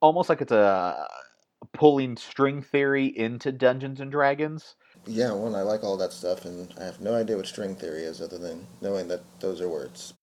almost like it's a pulling string theory into Dungeons and Dragons. Yeah, well, I like all that stuff, and I have no idea what string theory is other than knowing that those are words.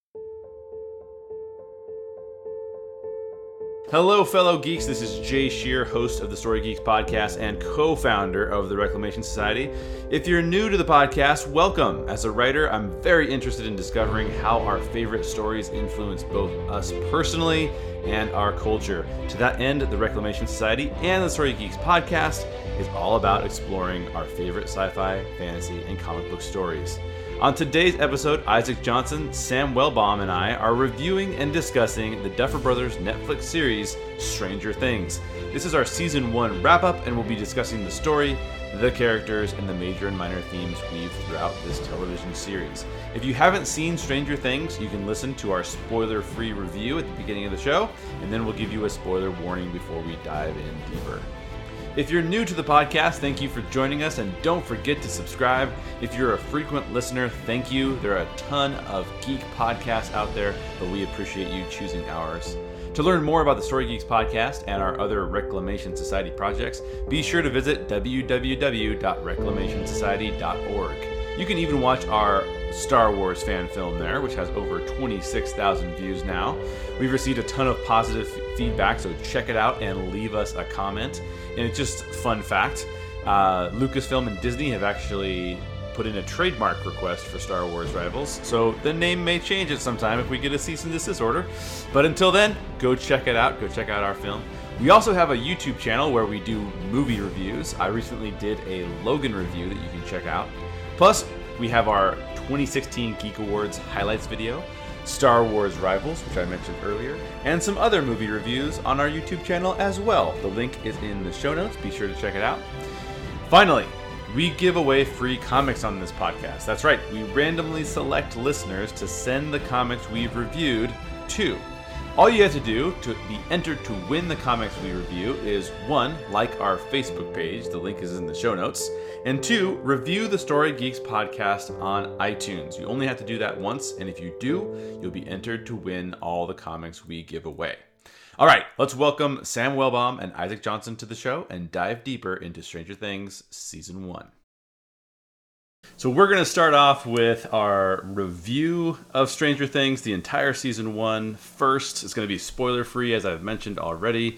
Hello, fellow geeks. This is Jay Shear, host of the Story Geeks podcast and co founder of the Reclamation Society. If you're new to the podcast, welcome. As a writer, I'm very interested in discovering how our favorite stories influence both us personally and our culture. To that end, the Reclamation Society and the Story Geeks podcast is all about exploring our favorite sci fi, fantasy, and comic book stories. On today's episode, Isaac Johnson, Sam Wellbaum, and I are reviewing and discussing the Duffer Brothers Netflix series Stranger Things. This is our season one wrap up, and we'll be discussing the story, the characters, and the major and minor themes weaved throughout this television series. If you haven't seen Stranger Things, you can listen to our spoiler free review at the beginning of the show, and then we'll give you a spoiler warning before we dive in deeper. If you're new to the podcast, thank you for joining us and don't forget to subscribe. If you're a frequent listener, thank you. There are a ton of geek podcasts out there, but we appreciate you choosing ours. To learn more about the Story Geeks podcast and our other Reclamation Society projects, be sure to visit www.reclamationsociety.org. You can even watch our Star Wars fan film there, which has over 26,000 views now. We've received a ton of positive feedback, so check it out and leave us a comment. And it's just fun fact uh, Lucasfilm and Disney have actually put in a trademark request for Star Wars Rivals, so the name may change at some time if we get a cease and desist order. But until then, go check it out. Go check out our film. We also have a YouTube channel where we do movie reviews. I recently did a Logan review that you can check out. Plus, we have our 2016 Geek Awards highlights video, Star Wars Rivals, which I mentioned earlier, and some other movie reviews on our YouTube channel as well. The link is in the show notes. Be sure to check it out. Finally, we give away free comics on this podcast. That's right, we randomly select listeners to send the comics we've reviewed to. All you have to do to be entered to win the comics we review is one, like our Facebook page, the link is in the show notes, and two, review the Story Geeks podcast on iTunes. You only have to do that once, and if you do, you'll be entered to win all the comics we give away. All right, let's welcome Sam Wellbaum and Isaac Johnson to the show and dive deeper into Stranger Things Season 1. So, we're going to start off with our review of Stranger Things, the entire season one. First, it's going to be spoiler free, as I've mentioned already.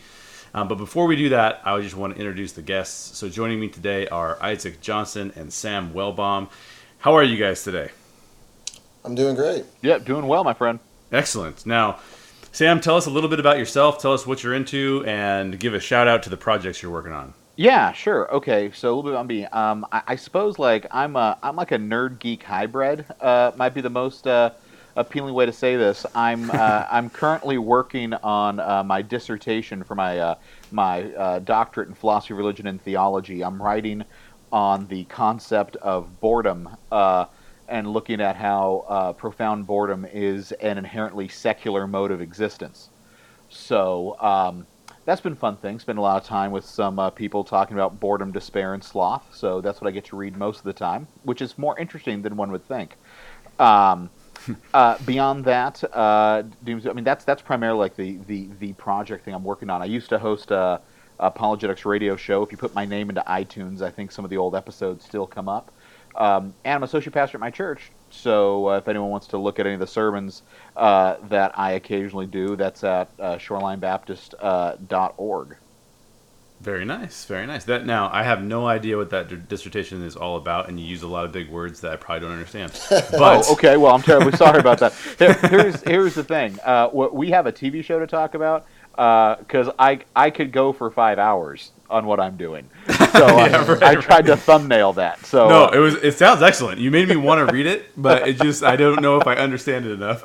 Um, but before we do that, I just want to introduce the guests. So, joining me today are Isaac Johnson and Sam Wellbaum. How are you guys today? I'm doing great. Yep, doing well, my friend. Excellent. Now, Sam, tell us a little bit about yourself. Tell us what you're into, and give a shout out to the projects you're working on. Yeah, sure. Okay, so a little bit about me. Um, I, I suppose like I'm a I'm like a nerd geek hybrid. Uh, might be the most uh, appealing way to say this. I'm uh, I'm currently working on uh, my dissertation for my uh, my uh, doctorate in philosophy, religion, and theology. I'm writing on the concept of boredom uh, and looking at how uh, profound boredom is an inherently secular mode of existence. So. Um, that's been a fun thing. Spend a lot of time with some uh, people talking about boredom, despair, and sloth. So that's what I get to read most of the time, which is more interesting than one would think. Um, uh, beyond that, uh, I mean that's that's primarily like the, the the project thing I'm working on. I used to host a, a apologetics radio show. If you put my name into iTunes, I think some of the old episodes still come up. Um, and I'm associate pastor at my church, so uh, if anyone wants to look at any of the sermons uh, that I occasionally do, that's at uh, shorelinebaptist.org. Very nice, very nice. That now I have no idea what that d- dissertation is all about, and you use a lot of big words that I probably don't understand. But oh, okay. Well, I'm terribly sorry about that. Here, here's here's the thing. Uh, we have a TV show to talk about because I I could go for five hours on what I'm doing. So Yeah, I, right, I tried to thumbnail that. So no, uh, it was. It sounds excellent. You made me want to read it, but it just I don't know if I understand it enough.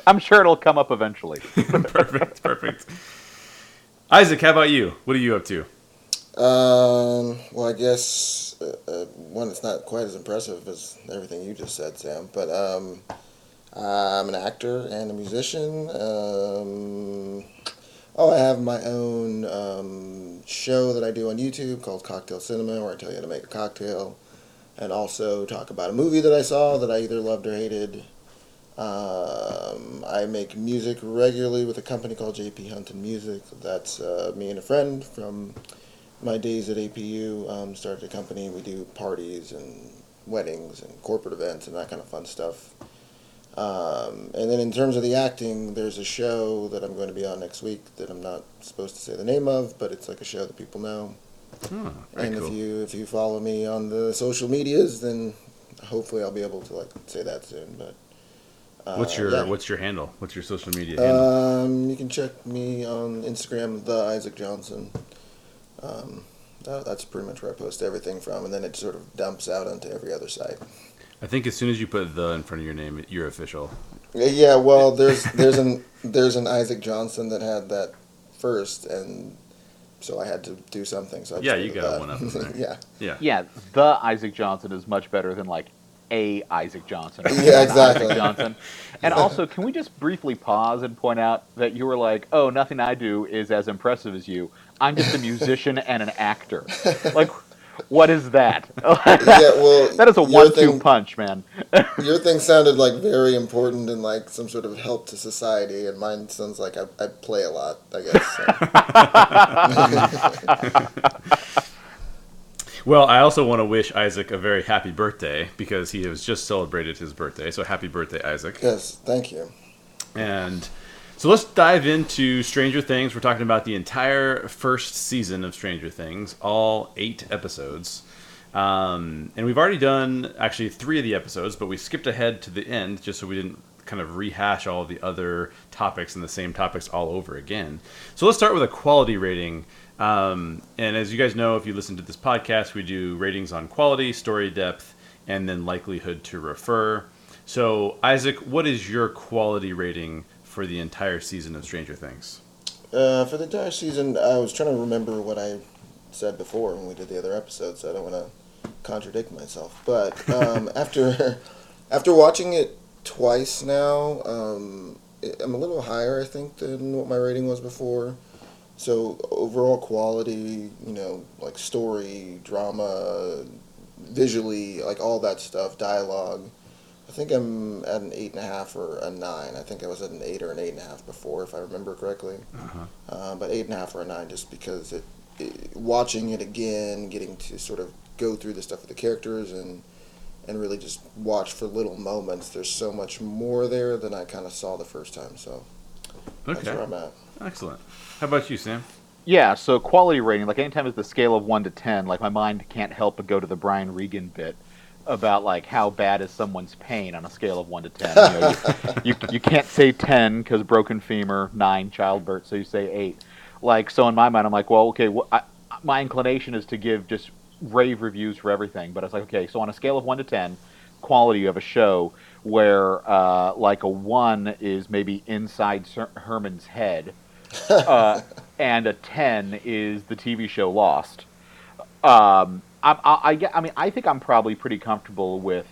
I'm sure it'll come up eventually. perfect, perfect. Isaac, how about you? What are you up to? Um, well, I guess uh, uh, one that's not quite as impressive as everything you just said, Sam. But um, I'm an actor and a musician. Um, oh, I have my own um, show that I do on YouTube called Cocktail Cinema, where I tell you how to make a cocktail, and also talk about a movie that I saw that I either loved or hated. Um, I make music regularly with a company called JP Hunt and Music. That's uh, me and a friend from my days at APU. Um, started a company. We do parties and weddings and corporate events and that kind of fun stuff. Um, and then in terms of the acting, there's a show that I'm going to be on next week that I'm not supposed to say the name of, but it's like a show that people know. Oh, and cool. if you if you follow me on the social medias, then hopefully I'll be able to like say that soon. But uh, what's your yeah. What's your handle? What's your social media handle? Um, you can check me on Instagram, the Isaac Johnson. Um, that, that's pretty much where I post everything from, and then it sort of dumps out onto every other site. I think as soon as you put the in front of your name, you're official. Yeah, well, there's there's an there's an Isaac Johnson that had that first, and so I had to do something. So I Yeah, you got that. one up in there. yeah, Yeah. Yeah, the Isaac Johnson is much better than like a Isaac Johnson. Yeah, exactly. Isaac Johnson. And also, can we just briefly pause and point out that you were like, "Oh, nothing I do is as impressive as you. I'm just a musician and an actor." Like, what is that? yeah. Well, that is a one-two thing- punch, man. Your thing sounded like very important and like some sort of help to society, and mine sounds like I, I play a lot. I guess. So. Well, I also want to wish Isaac a very happy birthday because he has just celebrated his birthday. So happy birthday, Isaac. yes, thank you. And so let's dive into Stranger Things. We're talking about the entire first season of Stranger Things, all eight episodes. Um, and we've already done actually three of the episodes, but we skipped ahead to the end just so we didn't kind of rehash all the other topics and the same topics all over again. So let's start with a quality rating. Um, and as you guys know, if you listen to this podcast, we do ratings on quality, story depth, and then likelihood to refer. So, Isaac, what is your quality rating for the entire season of Stranger Things? Uh, for the entire season, I was trying to remember what I said before when we did the other episode, so I don't want to contradict myself. But um, after after watching it twice now, um, I'm a little higher, I think, than what my rating was before. So overall quality, you know, like story, drama, visually, like all that stuff, dialogue. I think I'm at an eight and a half or a nine. I think I was at an eight or an eight and a half before, if I remember correctly. Uh-huh. Uh, but eight and a half or a nine, just because it, it, watching it again, getting to sort of go through the stuff with the characters and and really just watch for little moments. There's so much more there than I kind of saw the first time. So that's where I'm at. excellent. How about you, Sam? Yeah, so quality rating, like anytime it's the scale of one to ten, like my mind can't help but go to the Brian Regan bit about like how bad is someone's pain on a scale of one to ten. You, know, you, you, you can't say ten because broken femur, nine childbirth, so you say eight. Like so, in my mind, I'm like, well, okay, I, my inclination is to give just rave reviews for everything, but I was like, okay, so on a scale of one to ten, quality of a show where uh, like a one is maybe inside Sir- Herman's head uh, and a 10 is the TV show Lost. Um, I, I, I, get- I mean, I think I'm probably pretty comfortable with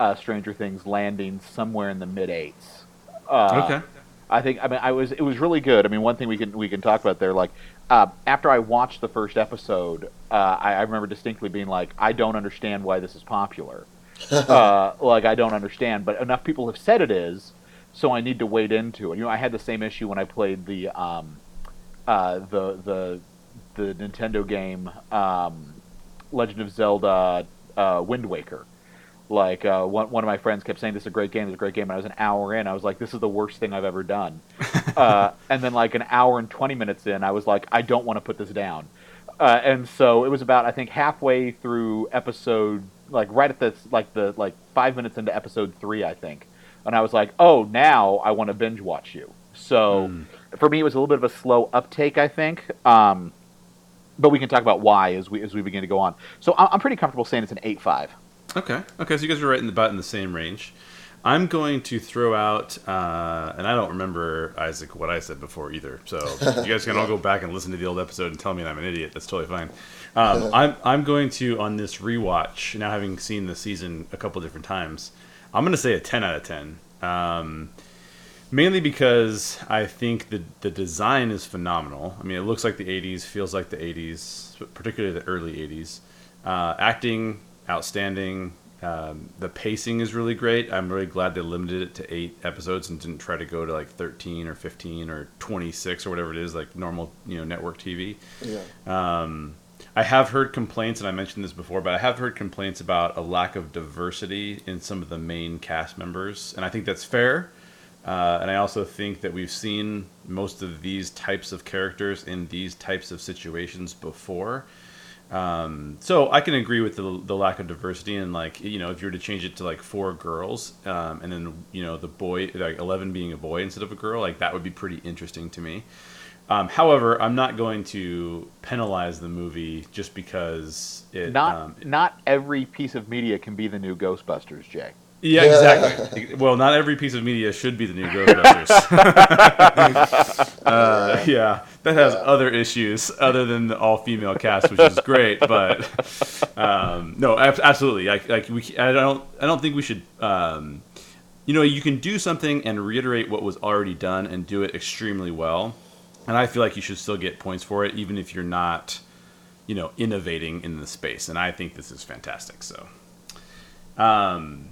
uh, Stranger Things landing somewhere in the mid eights. Uh, okay. I think I mean I was it was really good. I mean one thing we can we can talk about there like uh, after I watched the first episode, uh, I, I remember distinctly being like I don't understand why this is popular. uh, like I don't understand, but enough people have said it is, so I need to wade into it. You know I had the same issue when I played the um, uh, the the the Nintendo game um, Legend of Zelda uh, Wind Waker. Like uh, one one of my friends kept saying, "This is a great game. This is a great game." And I was an hour in. I was like, "This is the worst thing I've ever done." uh, and then like an hour and twenty minutes in, I was like, "I don't want to put this down." Uh, and so it was about I think halfway through episode, like right at the like the like five minutes into episode three, I think, and I was like, "Oh, now I want to binge watch you." So Hmm. for me, it was a little bit of a slow uptake, I think. Um, but we can talk about why as we as we begin to go on. So I'm, I'm pretty comfortable saying it's an eight five. Okay. Okay. So you guys are right in the, about in the same range. I'm going to throw out, uh, and I don't remember Isaac what I said before either. So you guys can all go back and listen to the old episode and tell me that I'm an idiot. That's totally fine. Um, I'm I'm going to on this rewatch now, having seen the season a couple different times. I'm going to say a 10 out of 10. Um, mainly because I think the the design is phenomenal. I mean, it looks like the '80s, feels like the '80s, particularly the early '80s. Uh, acting outstanding. Um, the pacing is really great. I'm really glad they limited it to eight episodes and didn't try to go to like 13 or 15 or 26 or whatever it is, like normal you know network TV. Yeah. Um, I have heard complaints, and I mentioned this before, but I have heard complaints about a lack of diversity in some of the main cast members, and I think that's fair. Uh, and I also think that we've seen most of these types of characters in these types of situations before. Um, so I can agree with the, the lack of diversity and like you know if you were to change it to like four girls um, and then you know the boy like eleven being a boy instead of a girl like that would be pretty interesting to me. Um, however, I'm not going to penalize the movie just because it Not um, not every piece of media can be the new Ghostbusters, Jay. Yeah exactly. well, not every piece of media should be the new Ghostbusters. uh, yeah, that has other issues other than the all female cast, which is great. But um, no, absolutely. Like, like we, I don't, I don't think we should. Um, you know, you can do something and reiterate what was already done and do it extremely well, and I feel like you should still get points for it, even if you're not, you know, innovating in the space. And I think this is fantastic. So, um,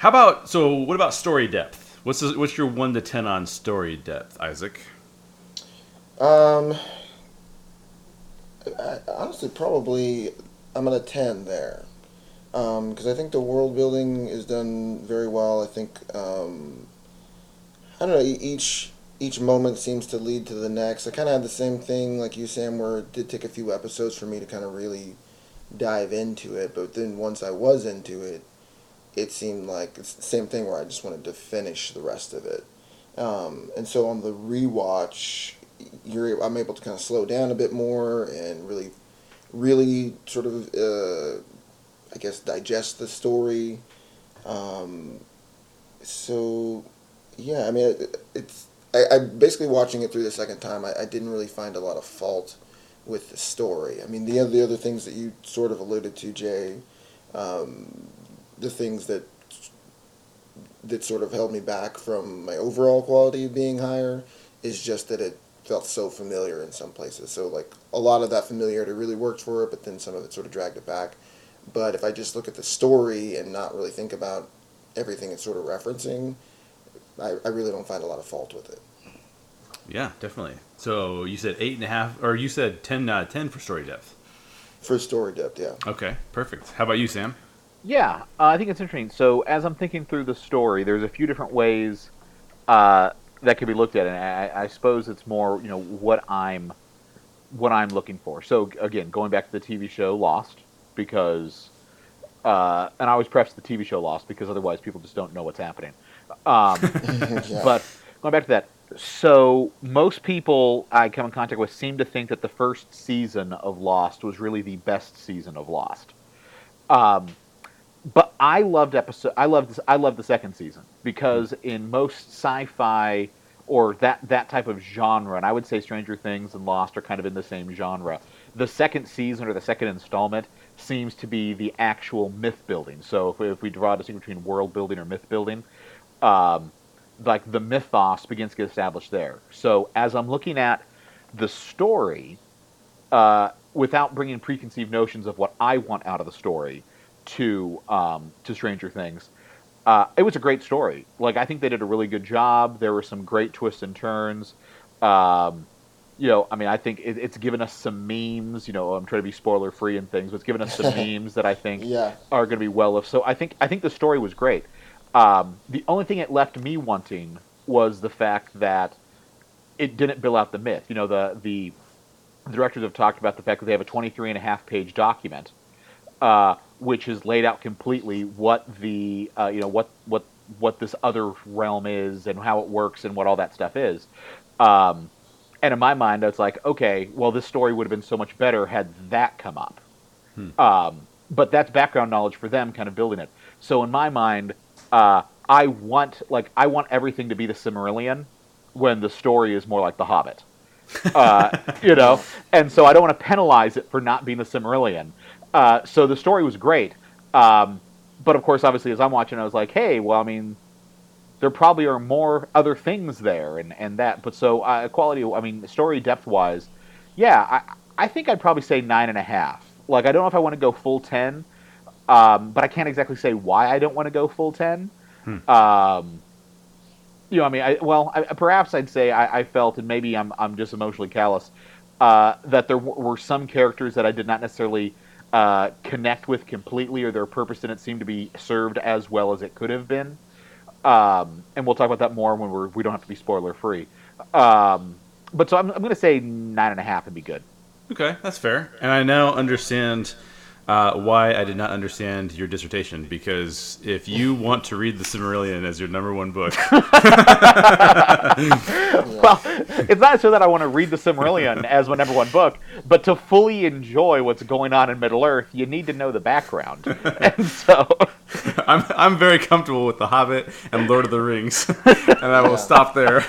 how about so? What about story depth? What's the, what's your one to ten on story depth, Isaac? Um, I, honestly, probably I'm at a ten there, because I think the world building is done very well. I think um, I don't know each each moment seems to lead to the next. I kind of had the same thing like you, Sam, where it did take a few episodes for me to kind of really dive into it. But then once I was into it, it seemed like it's the same thing where I just wanted to finish the rest of it. Um, and so on the rewatch, you're I'm able to kind of slow down a bit more and really, really sort of, uh, I guess, digest the story. Um, so, yeah, I mean, it, it's I, I basically watching it through the second time. I, I didn't really find a lot of fault with the story. I mean, the other the other things that you sort of alluded to, Jay, um, the things that that sort of held me back from my overall quality of being higher is just that it felt so familiar in some places. So like a lot of that familiarity really worked for it, but then some of it sort of dragged it back. But if I just look at the story and not really think about everything it's sort of referencing, I, I really don't find a lot of fault with it. Yeah, definitely. So you said eight and a half, or you said ten out of ten for story depth. For story depth, yeah. Okay, perfect. How about you, Sam? Yeah, uh, I think it's interesting. So as I'm thinking through the story, there's a few different ways uh, that could be looked at, and I, I suppose it's more, you know, what I'm what I'm looking for. So again, going back to the TV show Lost, because uh, and I always preface the TV show Lost because otherwise people just don't know what's happening. Um, yeah. but going back to that, so most people I come in contact with seem to think that the first season of Lost was really the best season of Lost. Um, but I loved episode. I loved. I loved the second season because in most sci-fi or that that type of genre, and I would say Stranger Things and Lost are kind of in the same genre. The second season or the second installment seems to be the actual myth building. So if we, if we draw a distinction between world building or myth building, um, like the mythos begins to get established there. So as I'm looking at the story, uh, without bringing preconceived notions of what I want out of the story to um, to Stranger Things, uh, it was a great story. Like I think they did a really good job. There were some great twists and turns. Um, you know, I mean, I think it, it's given us some memes. You know, I'm trying to be spoiler free and things, but it's given us some memes that I think Yeah. are going to be well If So I think I think the story was great. Um, the only thing it left me wanting was the fact that it didn't bill out the myth. You know, the the directors have talked about the fact that they have a 23 and a half page document, uh, which has laid out completely what the uh, you know what what what this other realm is and how it works and what all that stuff is. Um, and in my mind, it's like, okay, well, this story would have been so much better had that come up. Um, but that's background knowledge for them, kind of building it. So in my mind, uh, I want like I want everything to be the Silmarillion when the story is more like The Hobbit. Uh, you know, and so I don't want to penalize it for not being the Silmarillion. Uh, so the story was great, um, but of course, obviously, as I'm watching, I was like, hey, well, I mean, there probably are more other things there and, and that. But so uh, quality, I mean, story depth wise, yeah, I, I think I'd probably say nine and a half. Like, I don't know if I want to go full 10. Um, but I can't exactly say why I don't want to go full ten. Um, you know, I mean, I, well, I, perhaps I'd say I, I felt, and maybe I'm I'm just emotionally callous, uh, that there w- were some characters that I did not necessarily uh, connect with completely, or their purpose didn't seem to be served as well as it could have been. Um, and we'll talk about that more when we're we don't have to be spoiler free. Um, but so I'm, I'm going to say nine and a half would be good. Okay, that's fair. And I now understand uh, why I did not understand your dissertation because if you want to read The Silmarillion as your number one book, Well, it's not so that I want to read the Silmarillion as my number one book, but to fully enjoy what's going on in Middle Earth, you need to know the background. and so, I'm I'm very comfortable with The Hobbit and Lord of the Rings, and I will stop there.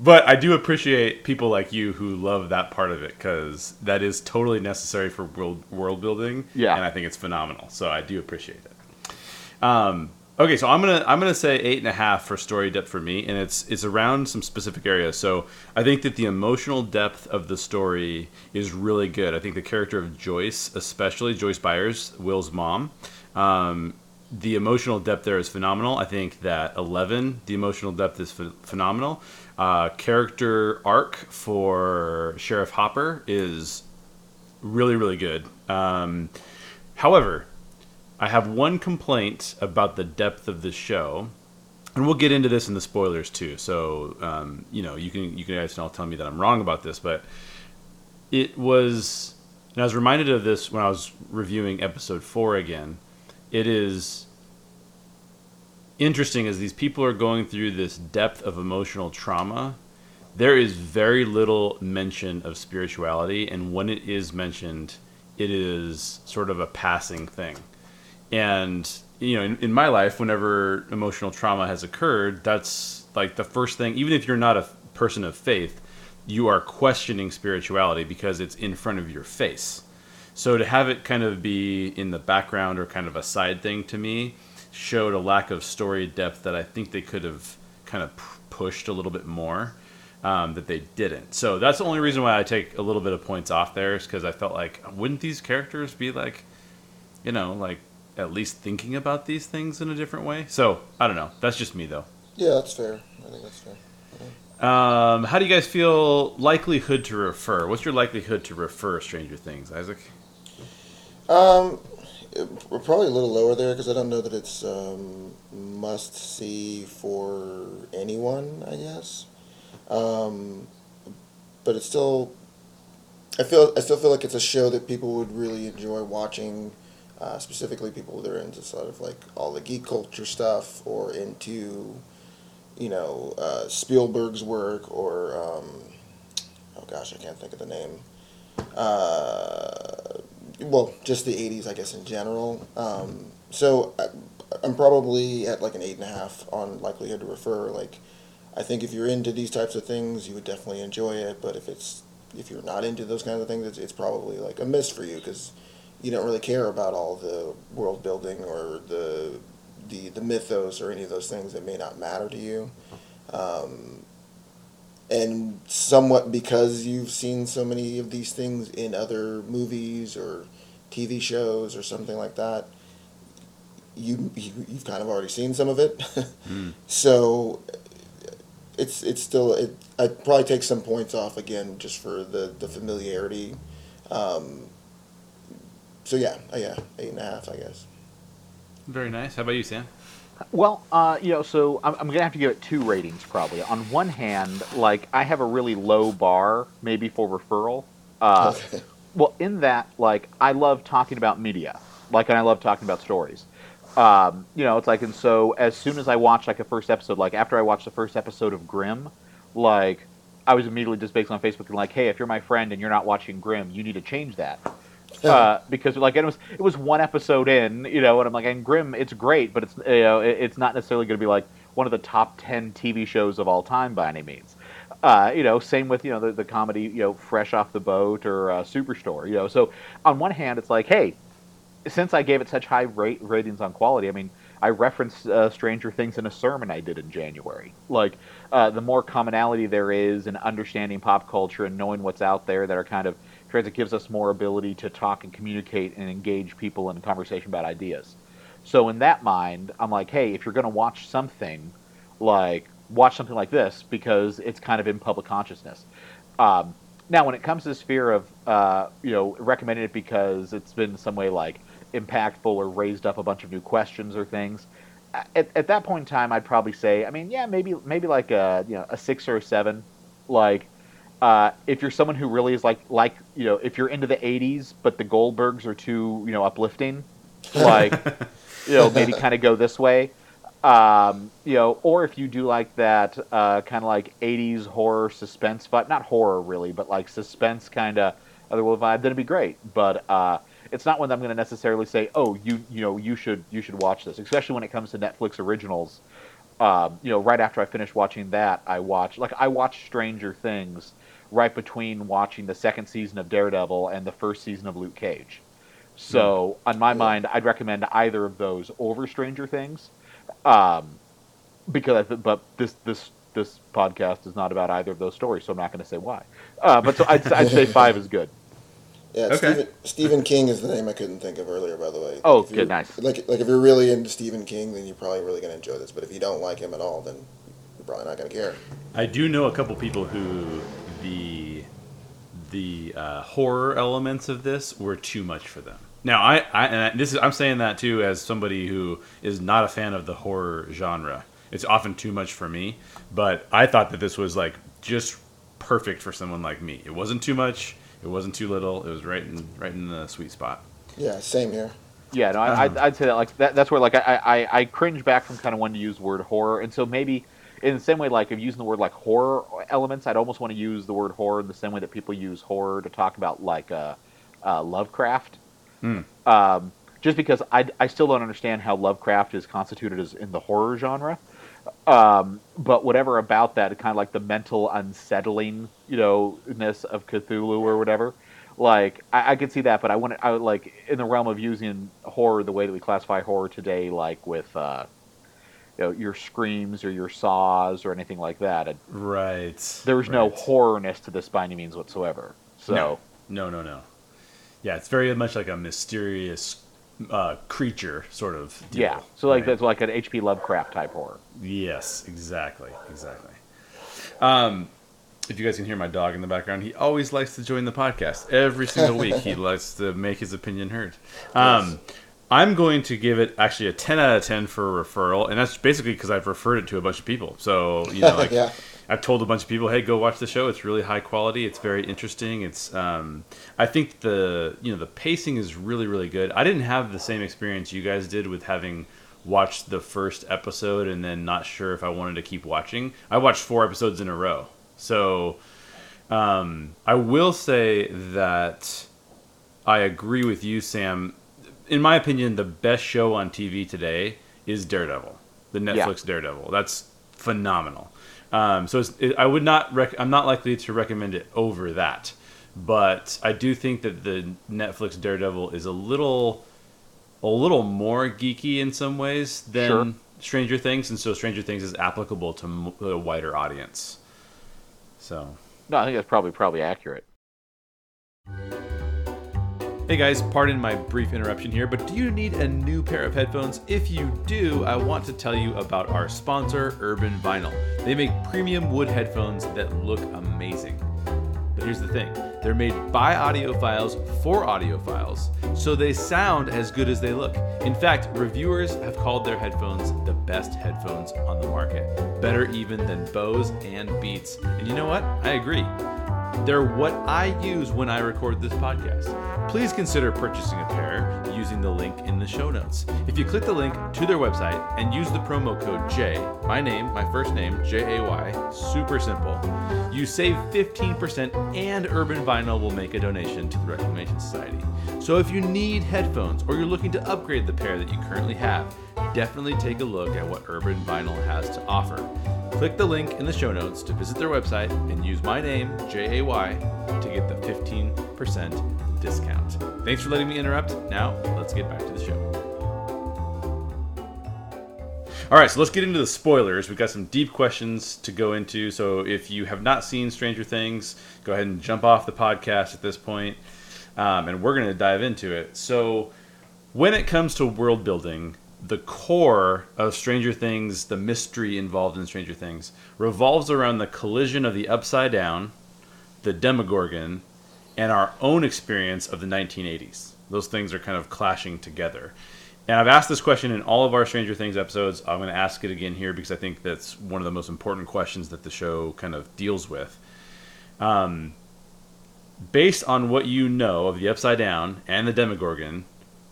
But I do appreciate people like you who love that part of it because that is totally necessary for world world building. Yeah. and I think it's phenomenal. So I do appreciate it. Um, okay, so I'm gonna I'm gonna say eight and a half for story depth for me, and it's it's around some specific areas. So I think that the emotional depth of the story is really good. I think the character of Joyce, especially Joyce Byers, Will's mom, um, the emotional depth there is phenomenal. I think that Eleven, the emotional depth is ph- phenomenal. Uh, character arc for Sheriff Hopper is really really good. Um, however, I have one complaint about the depth of the show, and we'll get into this in the spoilers too. So um, you know, you can you can guys all tell me that I'm wrong about this, but it was. And I was reminded of this when I was reviewing episode four again. It is interesting as these people are going through this depth of emotional trauma. There is very little mention of spirituality, and when it is mentioned, it is sort of a passing thing and you know in, in my life whenever emotional trauma has occurred that's like the first thing even if you're not a person of faith you are questioning spirituality because it's in front of your face so to have it kind of be in the background or kind of a side thing to me showed a lack of story depth that i think they could have kind of p- pushed a little bit more um, that they didn't so that's the only reason why i take a little bit of points off there is because i felt like wouldn't these characters be like you know, like at least thinking about these things in a different way. So I don't know. That's just me though. Yeah, that's fair. I think that's fair. Um, how do you guys feel likelihood to refer? What's your likelihood to refer Stranger Things, Isaac? Um, we're probably a little lower there because I don't know that it's um, must see for anyone. I guess, um, but it's still. I feel I still feel like it's a show that people would really enjoy watching. Uh, specifically, people that are into sort of like all the geek culture stuff or into, you know, uh, Spielberg's work or, um, oh gosh, I can't think of the name. Uh, well, just the 80s, I guess, in general. Um, so I, I'm probably at like an eight and a half on likelihood to refer. Like, I think if you're into these types of things, you would definitely enjoy it. But if it's if you're not into those kinds of things, it's, it's probably like a miss for you because you don't really care about all the world building or the the the mythos or any of those things that may not matter to you. Um, and somewhat because you've seen so many of these things in other movies or TV shows or something like that, you, you you've kind of already seen some of it. So it's it's still it. I'd probably take some points off again just for the the familiarity. Um, so yeah, uh, yeah, eight and a half, I guess. Very nice. How about you, Sam? Well, uh, you know, so I'm, I'm gonna have to give it two ratings probably. On one hand, like I have a really low bar maybe for referral. Uh, Okay. Well, in that, like I love talking about media, like, and I love talking about stories. Um, you know, it's like, and so as soon as I watch like a first episode, like after I watched the first episode of Grimm, like I was immediately just based on Facebook and like, hey, if you're my friend and you're not watching Grimm, you need to change that. Uh, because like it was it was one episode in, you know, and I'm like, and Grimm, it's great, but it's you know, it, it's not necessarily going to be like one of the top ten TV shows of all time by any means. Uh, you know, same with you know the, the comedy, you know, Fresh Off the Boat or uh, Superstore. You know, so on one hand, it's like, hey, since I gave it such high rate ratings on quality, I mean, I referenced uh, Stranger Things in a sermon I did in January. Like, uh, the more commonality there is in understanding pop culture and knowing what's out there that are kind of transit gives us more ability to talk and communicate and engage people in conversation about ideas. So in that mind, I'm like, hey, if you're going to watch something, like watch something like this because it's kind of in public consciousness. Um, now, when it comes to this fear of, uh, you know, recommending it because it's been some way like impactful or raised up a bunch of new questions or things, at, at that point in time, I'd probably say, I mean, yeah, maybe maybe like a you know a six or a seven, like. Uh, if you're someone who really is like like you know if you're into the 80s but the Goldbergs are too you know uplifting like you know maybe kind of go this way um, you know, or if you do like that uh, kind of like '80s horror suspense but not horror really, but like suspense kind of otherworld vibe, then it'd be great. But uh, it's not one that I'm going to necessarily say, oh, you you know, you should you should watch this, especially when it comes to Netflix originals. Um, you know, right after I finished watching that, I watched like I watched Stranger Things right between watching the second season of Daredevil and the first season of Luke Cage. So, mm. on my mind, I'd recommend either of those over Stranger Things um, because I but this this this podcast is not about either of those stories, so I'm not going to say why. Uh, but so I'd, I'd say five is good. Yeah, okay. Stephen, Stephen King is the name I couldn't think of earlier. By the way. Oh, like good, nice. Like, like if you're really into Stephen King, then you're probably really going to enjoy this. But if you don't like him at all, then you're probably not going to care. I do know a couple people who the the uh, horror elements of this were too much for them. Now, I, I and this is I'm saying that too as somebody who is not a fan of the horror genre. It's often too much for me, but I thought that this was like just perfect for someone like me. It wasn't too much. It wasn't too little. It was right in right in the sweet spot. Yeah, same here. Yeah, no, I, would I'd say that like that, that's where like I, I I cringe back from kind of wanting to use the word horror, and so maybe in the same way like if using the word like horror elements, I'd almost want to use the word horror in the same way that people use horror to talk about like uh, uh Lovecraft Mm. Um, just because I, I still don't understand how Lovecraft is constituted as in the horror genre. Um, but whatever about that, kind of like the mental unsettling, you know, ness of Cthulhu or whatever. Like I, I could see that, but I want I would like in the realm of using horror the way that we classify horror today, like with uh, you know your screams or your saws or anything like that. right. There's right. no horrorness to this by any means whatsoever. So no, no, no, no. Yeah, it's very much like a mysterious uh, creature sort of deal. Yeah, so like right? that's like an H.P. Lovecraft type horror. Yes, exactly, exactly. Um, if you guys can hear my dog in the background, he always likes to join the podcast every single week. he likes to make his opinion heard. Um, yes. I'm going to give it actually a 10 out of 10 for a referral, and that's basically because I've referred it to a bunch of people. So you know, like yeah. I've told a bunch of people, hey, go watch the show. It's really high quality. It's very interesting. It's um, I think the you know the pacing is really really good. I didn't have the same experience you guys did with having watched the first episode and then not sure if I wanted to keep watching. I watched four episodes in a row, so um, I will say that I agree with you, Sam. In my opinion, the best show on TV today is Daredevil, the Netflix yeah. Daredevil. That's phenomenal. Um, so it, I would not. Rec- I'm not likely to recommend it over that, but I do think that the Netflix Daredevil is a little, a little more geeky in some ways than sure. Stranger Things, and so Stranger Things is applicable to a wider audience. So. No, I think that's probably probably accurate. Hey guys, pardon my brief interruption here, but do you need a new pair of headphones? If you do, I want to tell you about our sponsor, Urban Vinyl. They make premium wood headphones that look amazing. But here's the thing they're made by audiophiles for audiophiles, so they sound as good as they look. In fact, reviewers have called their headphones the best headphones on the market, better even than Bose and Beats. And you know what? I agree. They're what I use when I record this podcast. Please consider purchasing a pair using the link in the show notes. If you click the link to their website and use the promo code J, my name, my first name, J A Y, super simple, you save 15% and Urban Vinyl will make a donation to the Reclamation Society. So if you need headphones or you're looking to upgrade the pair that you currently have, definitely take a look at what Urban Vinyl has to offer. Click the link in the show notes to visit their website and use my name, J A Y, to get the 15% discount. Thanks for letting me interrupt. Now, let's get back to the show. All right, so let's get into the spoilers. We've got some deep questions to go into. So if you have not seen Stranger Things, go ahead and jump off the podcast at this point, um, and we're going to dive into it. So when it comes to world building, the core of Stranger Things, the mystery involved in Stranger Things, revolves around the collision of the Upside Down, the Demogorgon, and our own experience of the 1980s. Those things are kind of clashing together. And I've asked this question in all of our Stranger Things episodes. I'm going to ask it again here because I think that's one of the most important questions that the show kind of deals with. Um, based on what you know of the Upside Down and the Demogorgon,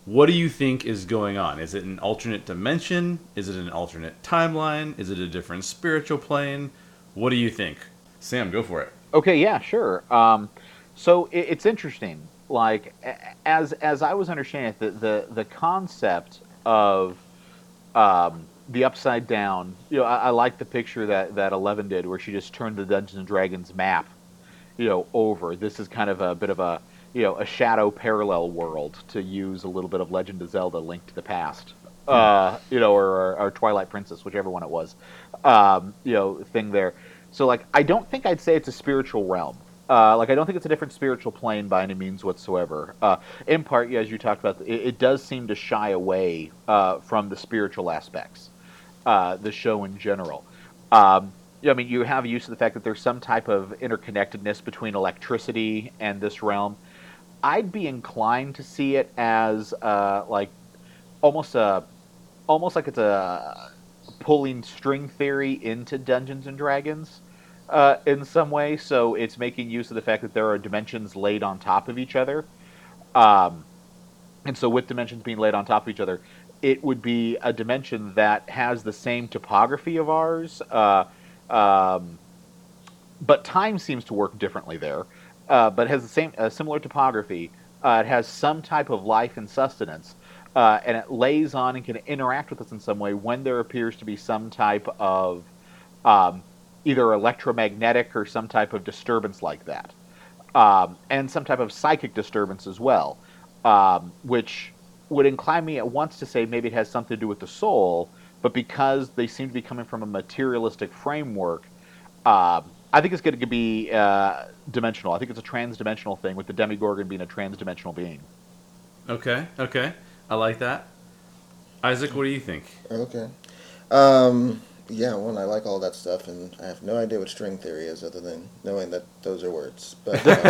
what do you think is going on? Is it an alternate dimension? Is it an alternate timeline? Is it a different spiritual plane? What do you think? Sam, go for it. Okay, yeah, sure. Um, so it, it's interesting. Like as as I was understanding it, the the, the concept of um, the upside down. You know, I, I like the picture that that Eleven did, where she just turned the Dungeons and Dragons map, you know, over. This is kind of a bit of a you know a shadow parallel world to use a little bit of Legend of Zelda: Link to the Past. Uh, you know, or, or, or Twilight Princess, whichever one it was, um, you know, thing there. So, like, I don't think I'd say it's a spiritual realm. Uh, like I don't think it's a different spiritual plane by any means whatsoever. Uh, in part, as you talked about, it, it does seem to shy away uh, from the spiritual aspects, uh, the show in general. Um, I mean, you have use of the fact that there's some type of interconnectedness between electricity and this realm. I'd be inclined to see it as uh, like almost a, almost like it's a pulling string theory into Dungeons and Dragons uh, in some way. So it's making use of the fact that there are dimensions laid on top of each other. Um, and so, with dimensions being laid on top of each other, it would be a dimension that has the same topography of ours, uh, um, but time seems to work differently there. Uh, but has the same uh, similar topography. Uh, it has some type of life and sustenance, uh, and it lays on and can interact with us in some way when there appears to be some type of um, either electromagnetic or some type of disturbance like that, um, and some type of psychic disturbance as well, um, which would incline me at once to say maybe it has something to do with the soul, but because they seem to be coming from a materialistic framework, uh, I think it's going to be uh, dimensional. I think it's a trans-dimensional thing, with the Demogorgon being a trans-dimensional being. Okay, okay, I like that. Isaac, what do you think? Okay. Um, yeah, one, I like all that stuff, and I have no idea what string theory is other than knowing that those are words. But uh,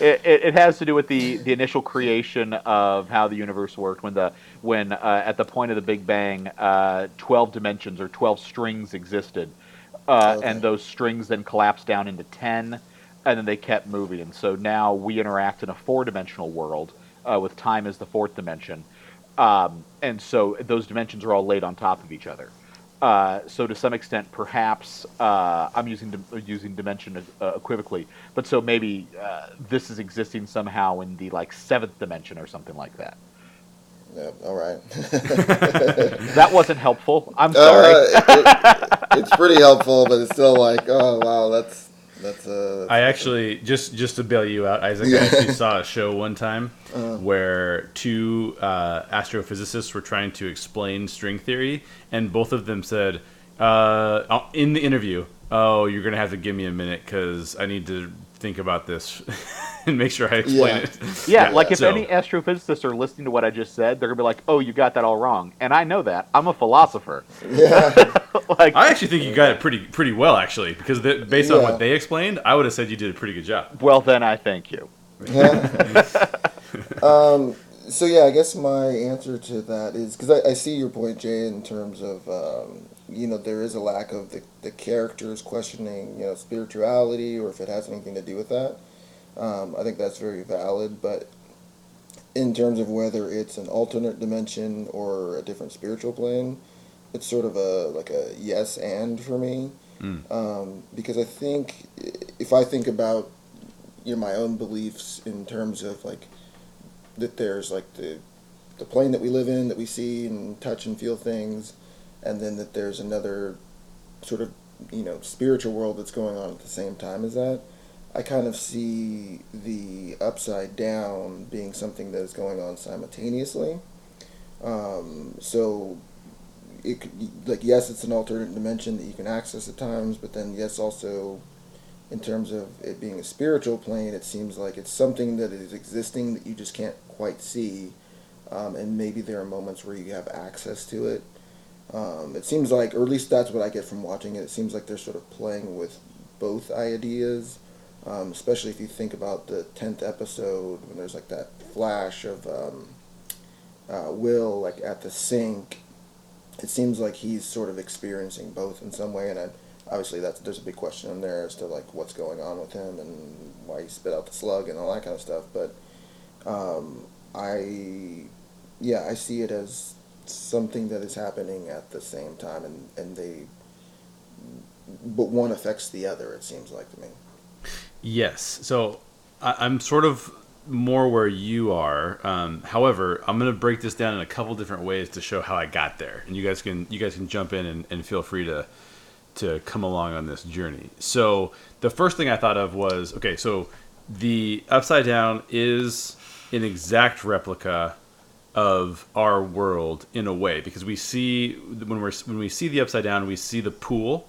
it, it, it, has to do with the, the initial creation of how the universe worked. When the when uh, at the point of the Big Bang, uh, twelve dimensions or twelve strings existed, uh, okay. and those strings then collapsed down into ten, and then they kept moving. And so now we interact in a four dimensional world uh, with time as the fourth dimension um, and so those dimensions are all laid on top of each other. Uh, so to some extent, perhaps uh, I'm using di- using dimension uh, equivocally, but so maybe uh, this is existing somehow in the like seventh dimension or something like that. Yeah, all right. that wasn't helpful. I'm sorry. Uh, it, it's pretty helpful, but it's still like, oh wow, that's that's, uh, that's I actually just just to bail you out, Isaac. Yeah. I actually saw a show one time uh, where two uh, astrophysicists were trying to explain string theory, and both of them said uh, in the interview, "Oh, you're gonna have to give me a minute because I need to think about this and make sure I explain yeah. it." Yeah, yeah. like if so. any astrophysicists are listening to what I just said, they're gonna be like, "Oh, you got that all wrong," and I know that. I'm a philosopher. Yeah. like, I actually think you got it pretty pretty well, actually, because the, based on what they explained, I would have said you did a pretty good job. Well, then I thank you. um, so yeah, I guess my answer to that is because I, I, see your point, Jay, in terms of um, you know there is a lack of the, the characters questioning you know spirituality or if it has anything to do with that. Um, I think that's very valid, but in terms of whether it's an alternate dimension or a different spiritual plane, it's sort of a like a yes and for me, mm. um, because I think if I think about you know my own beliefs in terms of like that there's like the the plane that we live in that we see and touch and feel things, and then that there's another sort of you know spiritual world that's going on at the same time as that. I kind of see the upside down being something that is going on simultaneously. Um, so, it could, like yes, it's an alternate dimension that you can access at times, but then yes, also in terms of it being a spiritual plane, it seems like it's something that is existing that you just can't quite see, um, and maybe there are moments where you have access to it. Um, it seems like, or at least that's what I get from watching it. It seems like they're sort of playing with both ideas, um, especially if you think about the tenth episode when there's like that flash of um, uh, Will like at the sink. It seems like he's sort of experiencing both in some way, and I, obviously that's there's a big question in there as to like what's going on with him and why he spit out the slug and all that kind of stuff. But um, I, yeah, I see it as something that is happening at the same time, and and they, but one affects the other. It seems like to me. Yes. So I, I'm sort of more where you are. Um, however, I'm going to break this down in a couple different ways to show how I got there, and you guys can you guys can jump in and, and feel free to to come along on this journey. So the first thing I thought of was okay. So the upside down is an exact replica of our world in a way because we see when we're when we see the upside down, we see the pool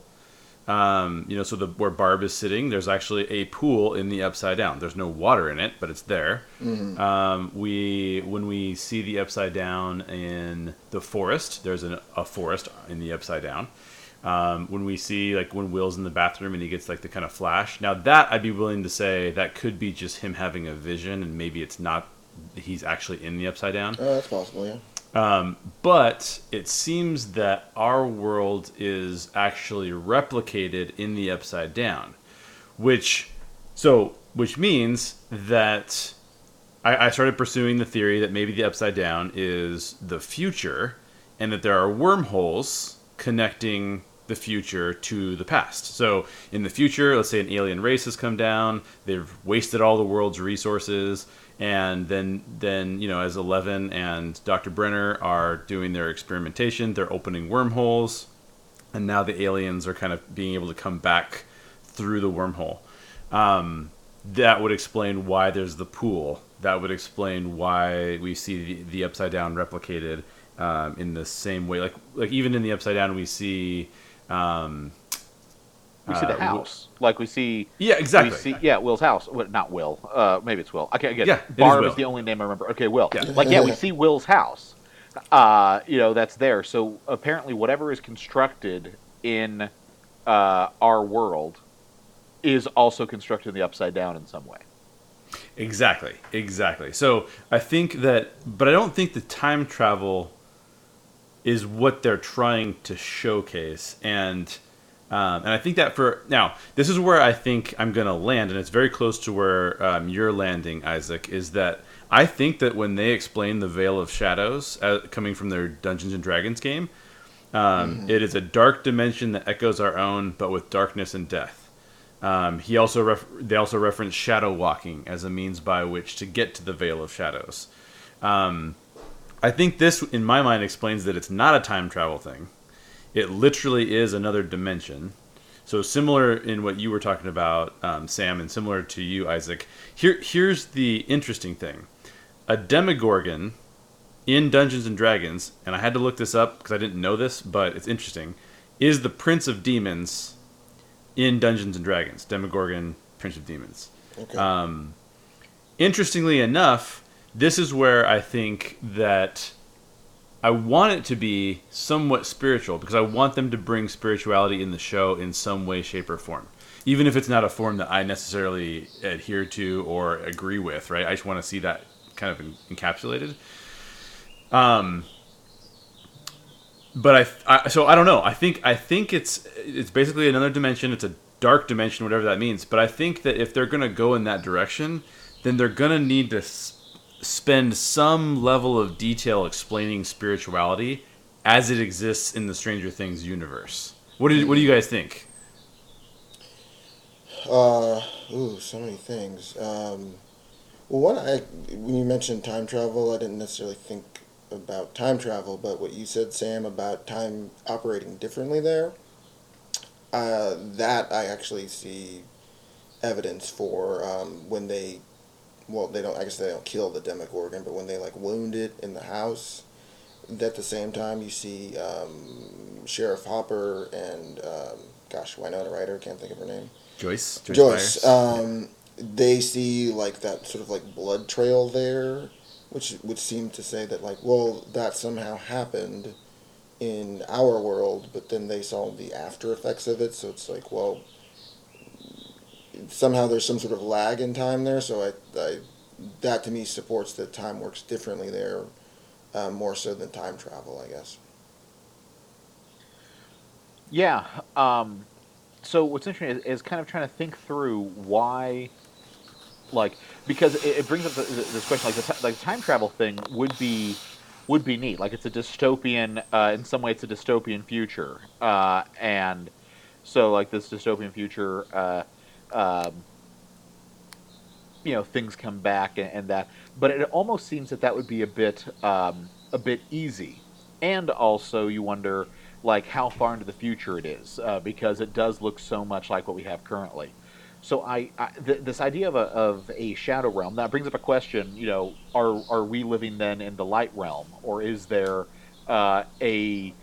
um, you know, so the where Barb is sitting, there's actually a pool in the upside down. There's no water in it, but it's there. Mm-hmm. Um, we when we see the upside down in the forest, there's an, a forest in the upside down. Um, when we see like when Will's in the bathroom and he gets like the kind of flash, now that I'd be willing to say that could be just him having a vision, and maybe it's not. He's actually in the upside down. Oh, that's possible, yeah. Um, but it seems that our world is actually replicated in the upside down, which so which means that I, I started pursuing the theory that maybe the upside down is the future, and that there are wormholes connecting the future to the past. So in the future, let's say an alien race has come down, they've wasted all the world's resources and then then you know as Eleven and Dr. Brenner are doing their experimentation, they're opening wormholes, and now the aliens are kind of being able to come back through the wormhole. Um, that would explain why there's the pool. That would explain why we see the, the upside down replicated um, in the same way. Like like even in the upside down, we see. Um, we see the uh, house, like we see. Yeah, exactly. We see, yeah, Will's house. Well, not Will. Uh, maybe it's Will. Okay, again, yeah, Barb is, is, the only name I remember. Okay, Will. Yeah. Like, yeah, we see Will's house. Uh, you know, that's there. So apparently, whatever is constructed in uh, our world is also constructed in the upside down in some way. Exactly. Exactly. So I think that, but I don't think the time travel is what they're trying to showcase, and um, and I think that for now, this is where I think I'm going to land, and it's very close to where um, you're landing, Isaac. Is that I think that when they explain the Vale of Shadows uh, coming from their Dungeons and Dragons game, um, mm-hmm. it is a dark dimension that echoes our own, but with darkness and death. Um, he also ref- they also reference shadow walking as a means by which to get to the Vale of Shadows. Um, I think this, in my mind, explains that it's not a time travel thing it literally is another dimension. So similar in what you were talking about, um, Sam, and similar to you, Isaac. Here, here's the interesting thing: a Demogorgon in Dungeons and Dragons, and I had to look this up because I didn't know this, but it's interesting. Is the Prince of Demons in Dungeons and Dragons? Demogorgon, Prince of Demons. Okay. Um, interestingly enough, this is where I think that I want it to be somewhat spiritual because I want them to bring spirituality in the show in some way, shape, or form. Even if it's not a form that I necessarily adhere to or agree with, right? I just want to see that kind of encapsulated. Um, but I, I, so I don't know. I think I think it's it's basically another dimension. It's a dark dimension, whatever that means. But I think that if they're gonna go in that direction, then they're gonna need to spend some level of detail explaining spirituality as it exists in the Stranger Things universe. What do what do you guys think? Uh, ooh, so many things. Um, well, one, I when you mentioned time travel, I didn't necessarily think about time travel, but what you said, Sam, about time operating differently there, uh, that I actually see evidence for um, when they well, they don't. I guess they don't kill the Demogorgon, but when they like wound it in the house, at the same time, you see um, Sheriff Hopper and um, gosh, Winona Ryder, can't think of her name. Joyce. Joyce. Joyce. Um, they see like that sort of like blood trail there, which would seem to say that like, well, that somehow happened in our world, but then they saw the after effects of it. So it's like, well, somehow there's some sort of lag in time there. So I, I that to me supports that time works differently there, uh, more so than time travel, I guess. Yeah. Um, so what's interesting is, is kind of trying to think through why, like, because it, it brings up the, this question, like the, t- like the time travel thing would be would be neat. Like it's a dystopian, uh, in some way, it's a dystopian future, uh, and so like this dystopian future, uh, um, you know, things come back and, and, that. But it almost seems that that would be a bit um, a bit easy, and also you wonder like how far into the future it is uh, because it does look so much like what we have currently. So I, I th- this idea of a, of a shadow realm that brings up a question. You know, are are we living then in the light realm, or is there uh, a,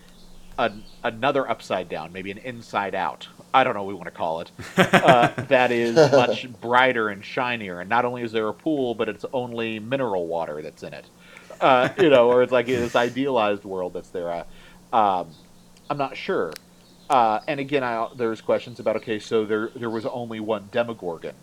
a another upside down, maybe an inside out? I don't know what we want to call it. Uh, that is much brighter and shinier, and not only is there a pool, but it's only mineral water that's in it. Uh, you know, or it's like this idealized world that's there. Uh, um, I'm not sure. Uh, and again, I, there's questions about okay, so there there was only one Demogorgon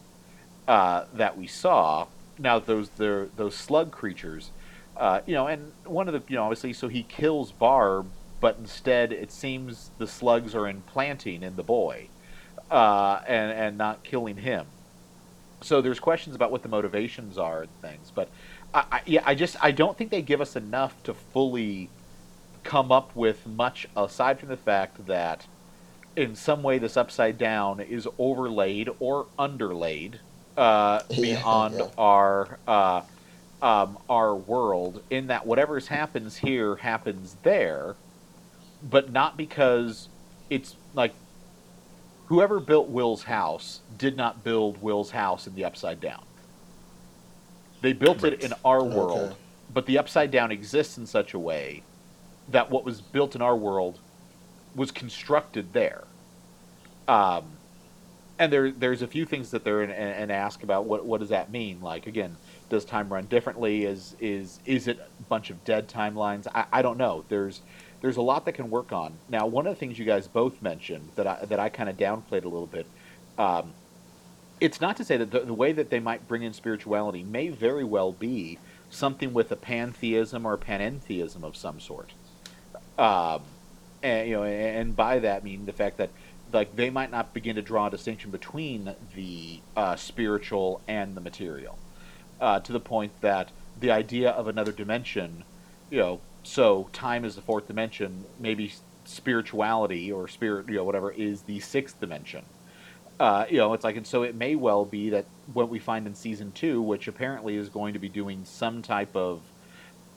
uh, that we saw. Now those the, those slug creatures, uh, you know, and one of the you know obviously so he kills Barb, but instead it seems the slugs are implanting in the boy, uh, and and not killing him. So there's questions about what the motivations are and things, but I, I, yeah, I just I don't think they give us enough to fully come up with much aside from the fact that in some way this upside down is overlaid or underlaid uh, beyond yeah, yeah. our uh, um, our world in that whatever happens here happens there, but not because it's like whoever built Will's house did not build Will's house in the upside down. They built right. it in our world, okay. but the upside down exists in such a way that what was built in our world was constructed there. Um, and there, there's a few things that they're in, and ask about what what does that mean? Like again, does time run differently? Is is is it a bunch of dead timelines? I, I don't know. There's there's a lot that can work on. Now, one of the things you guys both mentioned that I that I kind of downplayed a little bit. Um, it's not to say that the, the, way that they might bring in spirituality may very well be something with a pantheism or a panentheism of some sort. Um, and you know, and by that mean the fact that like they might not begin to draw a distinction between the uh, spiritual and the material, uh, to the point that the idea of another dimension, you know, so time is the fourth dimension, maybe spirituality or spirit, you know, whatever is the sixth dimension. Uh, you know, it's like, and so it may well be that what we find in season two, which apparently is going to be doing some type of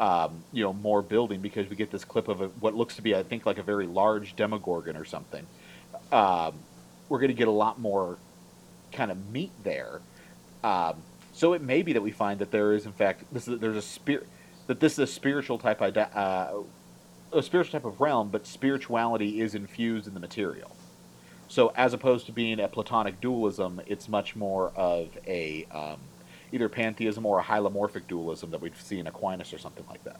um, you know, more building because we get this clip of a, what looks to be, I think, like a very large Demogorgon or something. Um, we're going to get a lot more kind of meat there. Um, so it may be that we find that there is, in fact, this is, there's a spirit that this is a spiritual type of uh, a spiritual type of realm, but spirituality is infused in the material. So as opposed to being a Platonic dualism, it's much more of a um, either pantheism or a hylomorphic dualism that we'd see in Aquinas or something like that.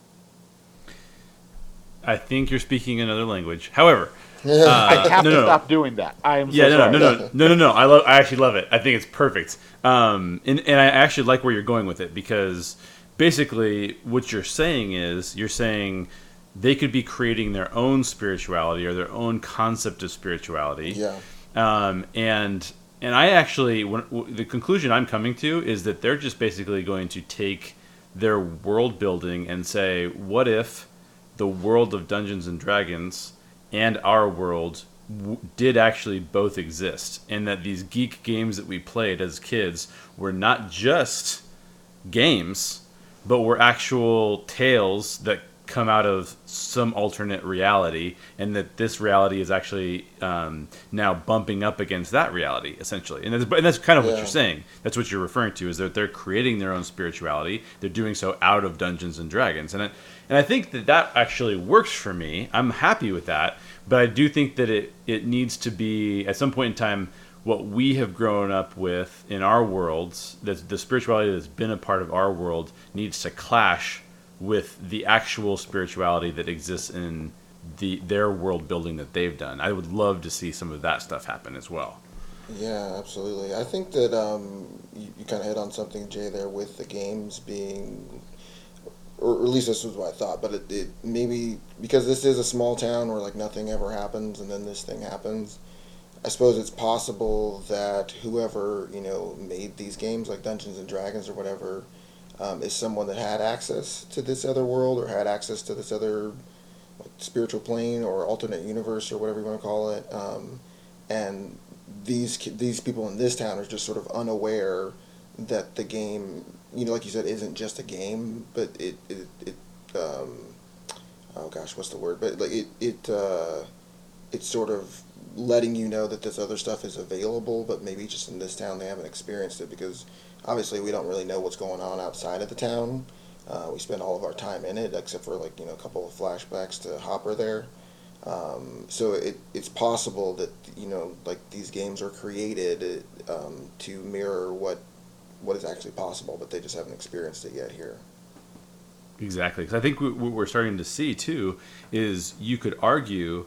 I think you're speaking another language. However, uh, I have no, to no, stop doing that. I am. Yeah, so no, no, no, no, no, no, no. I love. I actually love it. I think it's perfect. Um, and and I actually like where you're going with it because basically what you're saying is you're saying they could be creating their own spirituality or their own concept of spirituality. Yeah. Um, and and I actually, when, the conclusion I'm coming to is that they're just basically going to take their world building and say, what if the world of Dungeons and Dragons and our world w- did actually both exist, and that these geek games that we played as kids were not just games, but were actual tales that come out of some alternate reality, and that this reality is actually um, now bumping up against that reality, essentially. And that's, and that's kind of what you're saying. That's what you're referring to is that they're creating their own spirituality. They're doing so out of Dungeons and Dragons, and I, and I think that that actually works for me. I'm happy with that, but I do think that it it needs to be at some point in time what we have grown up with in our worlds. That the spirituality that's been a part of our world needs to clash with the actual spirituality that exists in the their world building that they've done. I would love to see some of that stuff happen as well. Yeah, absolutely. I think that um, you, you kind of hit on something, Jay, there with the games being, or at least this was what I thought. But it, it maybe because this is a small town where like nothing ever happens, and then this thing happens. I suppose it's possible that whoever you know made these games, like Dungeons and Dragons or whatever, um, is someone that had access to this other world or had access to this other like, spiritual plane or alternate universe or whatever you want to call it. Um, and these these people in this town are just sort of unaware that the game, you know, like you said, isn't just a game, but it it, it um, oh gosh, what's the word? But like it it uh, it's sort of letting you know that this other stuff is available, but maybe just in this town they haven't experienced it because obviously we don't really know what's going on outside of the town. Uh, we spend all of our time in it, except for like you know a couple of flashbacks to Hopper there. Um, so it, it's possible that you know like these games are created um, to mirror what what is actually possible, but they just haven't experienced it yet here. Exactly, because I think what what we're starting to see too is you could argue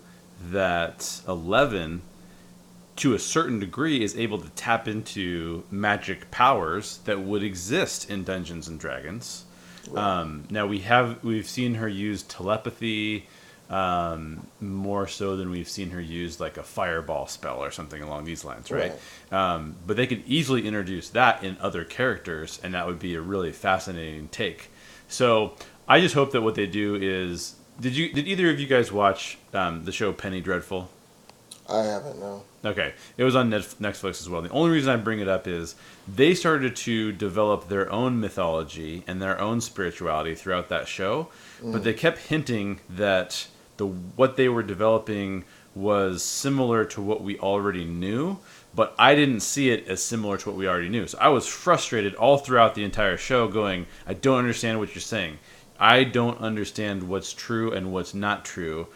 that Eleven, to a certain degree, is able to tap into magic powers that would exist in Dungeons and Dragons. Um, now we have we've seen her use telepathy um, more so than we've seen her use like a fireball spell or something along these lines, right? Um, but they could easily introduce that in other characters, and that would be a really fascinating take. So I just hope that what they do is. Did you? Did either of you guys watch um, the show Penny Dreadful? I haven't no. Okay, it was on Netflix as well. The only reason I bring it up is they started to develop their own mythology and their own spirituality throughout that show, but they kept hinting that the what they were developing was similar to what we already knew, but I didn't see it as similar to what we already knew. So I was frustrated all throughout the entire show, going, "I don't understand what you're saying. I don't understand what's true and what's not true."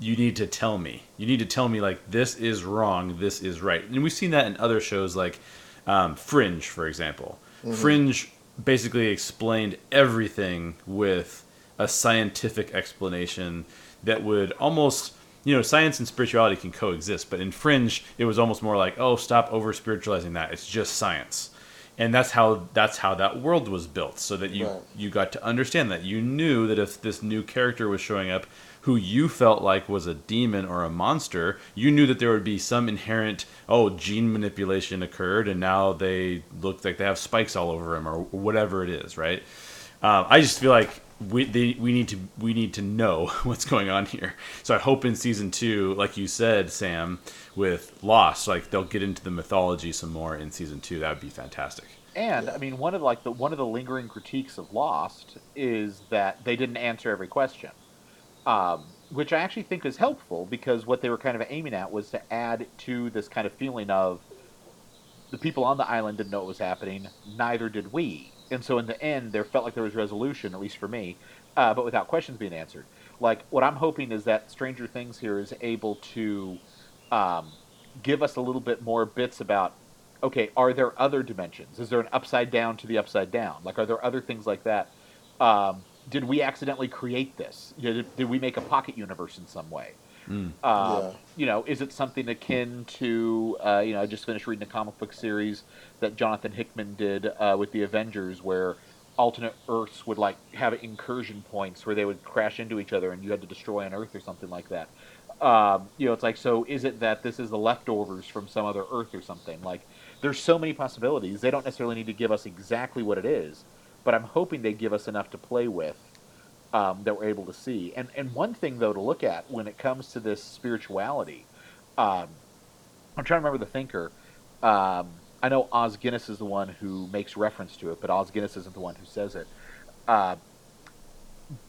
you need to tell me. You need to tell me like this is wrong, this is right. And we've seen that in other shows like um, Fringe, for example. Fringe basically explained everything with a scientific explanation that would almost you know science and spirituality can coexist but in fringe it was almost more like oh stop over spiritualizing that it's just science and that's how that's how that world was built so that you Right. you got to understand that you knew that if this new character was showing up who you felt like was a demon or a monster you knew that there would be some inherent oh gene manipulation occurred and now they look like they have spikes all over them or whatever it is right um, i just feel like we they, we need to we need to know what's going on here. So I hope in season two, like you said, Sam, with Lost, like they'll get into the mythology some more in season two. That would be fantastic. And I mean, one of like the one of the lingering critiques of Lost is that they didn't answer every question, um, which I actually think is helpful because what they were kind of aiming at was to add to this kind of feeling of the people on the island didn't know what was happening, neither did we, and so in the end, there felt like there was resolution, at least for me, uh, but without questions being answered. Like what I'm hoping is that Stranger Things here is able to um, give us a little bit more bits about okay, are there other dimensions? Is there an upside down to the upside down? Like, are there other things like that? Um, did we accidentally create this? Did, did we make a pocket universe in some way? Um, Yeah. You know, is it something akin to, uh, you know, I just finished reading a comic book series that Jonathan Hickman did uh, with the Avengers where alternate Earths would, like, have incursion points where they would crash into each other and you had to destroy an Earth or something like that. Um, you know, it's like, so is it that this is the leftovers from some other Earth or something? Like, there's so many possibilities. They don't necessarily need to give us exactly what it is, but I'm hoping they give us enough to play with um, that we're able to see. And and one thing though to look at when it comes to this spirituality, um, I'm trying to remember the thinker. Um, I know Os Guinness is the one who makes reference to it, but Os Guinness isn't the one who says it. Uh,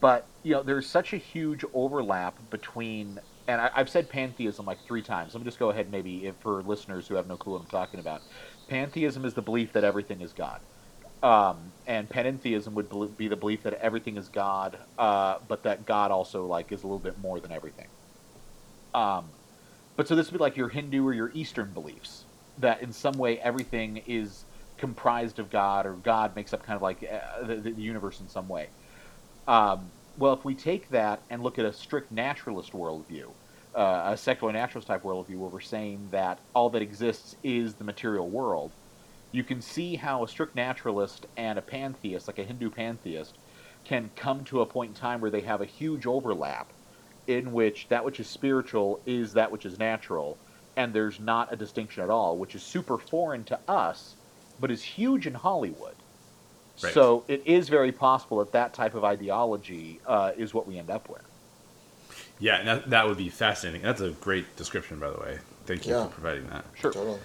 but you know, there's such a huge overlap between, and I, I've said pantheism like three times. Let me just go ahead, maybe if, for listeners who have no clue what I'm talking about. Pantheism is the belief that everything is God, um, and panentheism would be the belief that everything is God, uh, but that God also like is a little bit more than everything. Um, but so this would be like your Hindu or your Eastern beliefs that in some way everything is comprised of God or God makes up kind of like uh, the, the universe in some way. Um, well, if we take that and look at a strict naturalist worldview, uh, a secular naturalist type worldview, where we're saying that all that exists is the material world, you can see how a strict naturalist and a pantheist, like a Hindu pantheist, can come to a point in time where they have a huge overlap in which that which is spiritual is that which is natural, and there's not a distinction at all, which is super foreign to us, but is huge in Hollywood. Right. So it is very possible that that type of ideology uh, is what we end up with. Yeah, that, that would be fascinating. That's a great description, by the way. Thank you Yeah. for providing that. Sure. Totally.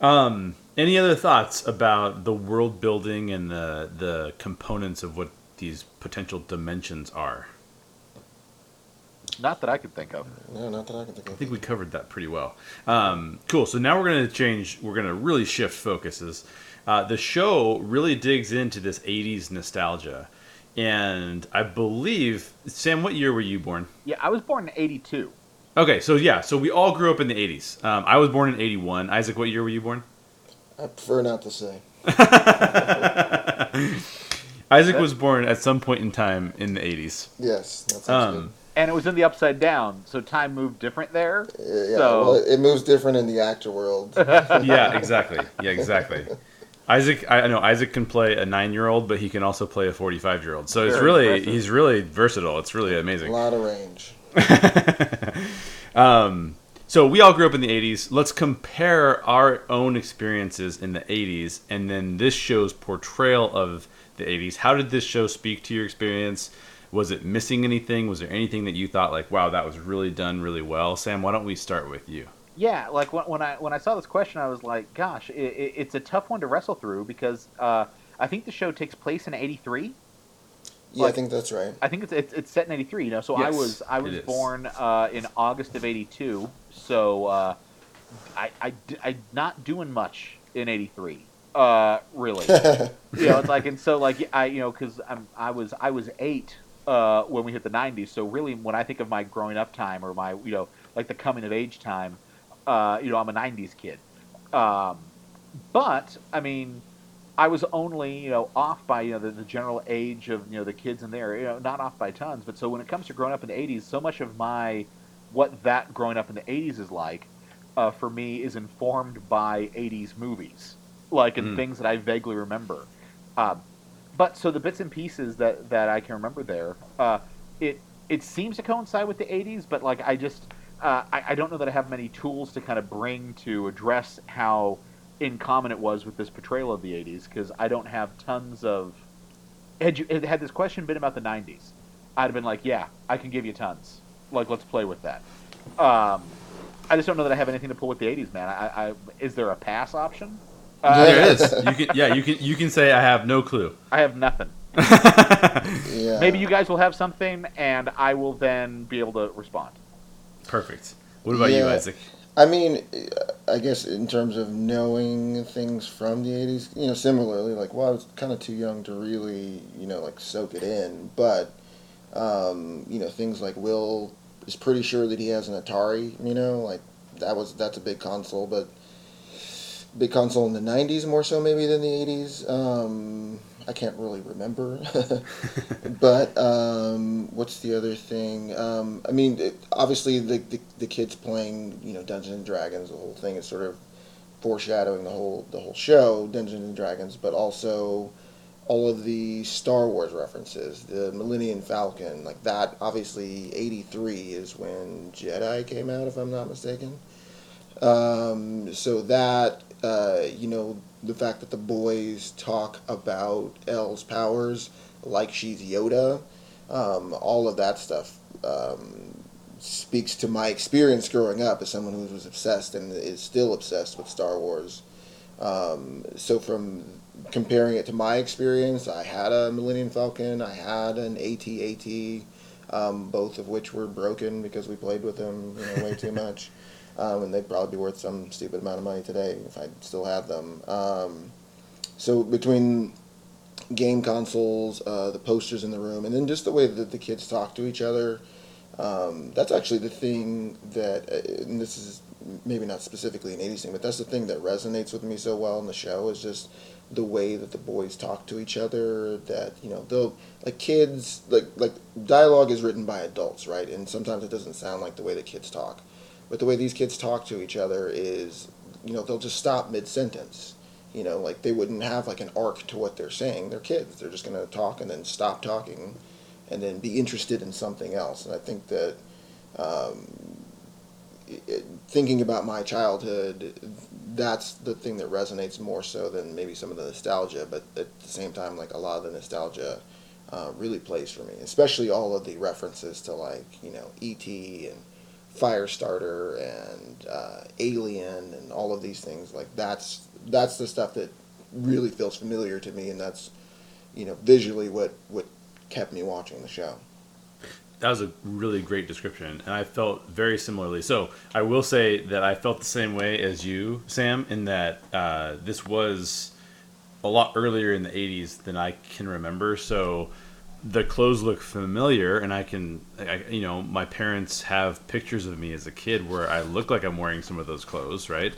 Um, any other thoughts about the world building and the the components of what these potential dimensions are? Not that I could think of. No, not that I can think of. I think we covered that pretty well. Um, cool. So now we're going to change. We're going to really shift focuses. Uh, the show really digs into this '80s nostalgia, and I believe Sam. What year were you born? Yeah, I was born in '82. Okay, so yeah, so we all grew up in the '80s. Um, I was born in '81. Isaac, what year were you born? I prefer not to say. Isaac was born at some point in time in the '80s. Yes, that sounds Um, And it was in the upside down, so time moved different there. good. Yeah, so- well, it moves different in the actor world. yeah, exactly. Yeah, exactly. Isaac, I I know Isaac can play a nine-year-old, but he can also play a forty-five-year-old. So it's really impressive. he's really versatile. It's really amazing. A lot of range. um, so we all grew up in the '80s. Let's compare our own experiences in the '80s, and then this show's portrayal of the '80s. How did this show speak to your experience? Was it missing anything? Was there anything that you thought like, "Wow, that was really done really well"? Sam, why don't we start with you? Yeah, like when, when I when I saw this question, I was like, "Gosh, it, it, it's a tough one to wrestle through because uh, I think the show takes place in '83. Yeah, Like- I think that's right. I think it's it's, it's set in '83. You know, so I was I was born uh, in August of '82. So uh, I, I d- I not doing much in '83. Uh, really. you know, it's like and so like I you know because I'm I was I was eight uh, when we hit the '90s. So really, when I think of my growing up time or my you know like the coming of age time, uh, you know, I'm a '90s kid. Um, but I mean, I was only you know off by you know the, the general age of you know the kids in there. You know, not off by tons. But so when it comes to growing up in the '80s, so much of my what that growing up in the '80s is like uh, for me is informed by '80s movies, like and Mm. things that I vaguely remember. Um, but so the bits and pieces that that I can remember there, uh, it it seems to coincide with the '80s, but like I just uh, I, I don't know that I have many tools to kind of bring to address how in common it was with this portrayal of the '80s because I don't have tons of. Had you had this question been about the '90s, I'd have been like, yeah, I can give you tons. Like, let's play with that. Um, I just don't know that I have anything to pull with the '80s, man. I, I is there a pass option? Uh, there it is. You can yeah, you can you can say I have no clue. I have nothing. Yeah. Maybe you guys will have something, and I will then be able to respond. Perfect. What about you, Isaac? I mean, I guess in terms of knowing things from the 80s, you know, similarly, like, well, I was kind of too young to really, you know, like soak it in. But, um, you know, things like Will is pretty sure that he has an Atari, you know, like, that was, that's a big console, but big console in the 90s more so maybe than the 80s. Um, I can't really remember. but um, what's the other thing? Um, I mean, it, obviously the, the the kids playing, you know, Dungeons and Dragons. The whole thing is sort of foreshadowing the whole the whole show, Dungeons and Dragons, but also all of the Star Wars references, the Millennium Falcon, like that. Obviously, eighty three is when Jedi came out, if I'm not mistaken. Um, so that uh, you know the fact that the boys talk about Elle's powers like she's Yoda, um, all of that stuff um, speaks to my experience growing up as someone who was obsessed and is still obsessed with Star Wars. Um, so from comparing it to my experience, I had a Millennium Falcon, I had an AT-AT, um, both of which were broken because we played with them you know, way too much. Um, and they'd probably be worth some stupid amount of money today if I still had them. Um, so between game consoles, uh, the posters in the room, and then just the way that the kids talk to each other, um, that's actually the thing that, uh, and this is maybe not specifically an 80s thing, but that's the thing that resonates with me so well in the show is just the way that the boys talk to each other that you know they'll like kids like like dialogue is written by adults right and sometimes it doesn't sound like the way that kids talk but the way these kids talk to each other is you know they'll just stop mid sentence you know like they wouldn't have like an arc to what they're saying they're kids they're just going to talk and then stop talking and then be interested in something else and i think that um, it, thinking about my childhood that's the thing that resonates more so than maybe some of the nostalgia. But at the same time, like a lot of the nostalgia uh, really plays for me, especially all of the references to like you know E.T. and Firestarter and uh, Alien and all of these things. Like that's that's the stuff that really feels familiar to me, and that's you know visually what what kept me watching the show that was a really great description, and I felt very similarly. So I will say that I felt the same way as you, Sam, in that uh, this was a lot earlier in the '80s than I can remember. So the clothes look familiar, and I can, I, you know, my parents have pictures of me as a kid where I look like I'm wearing some of those clothes, right?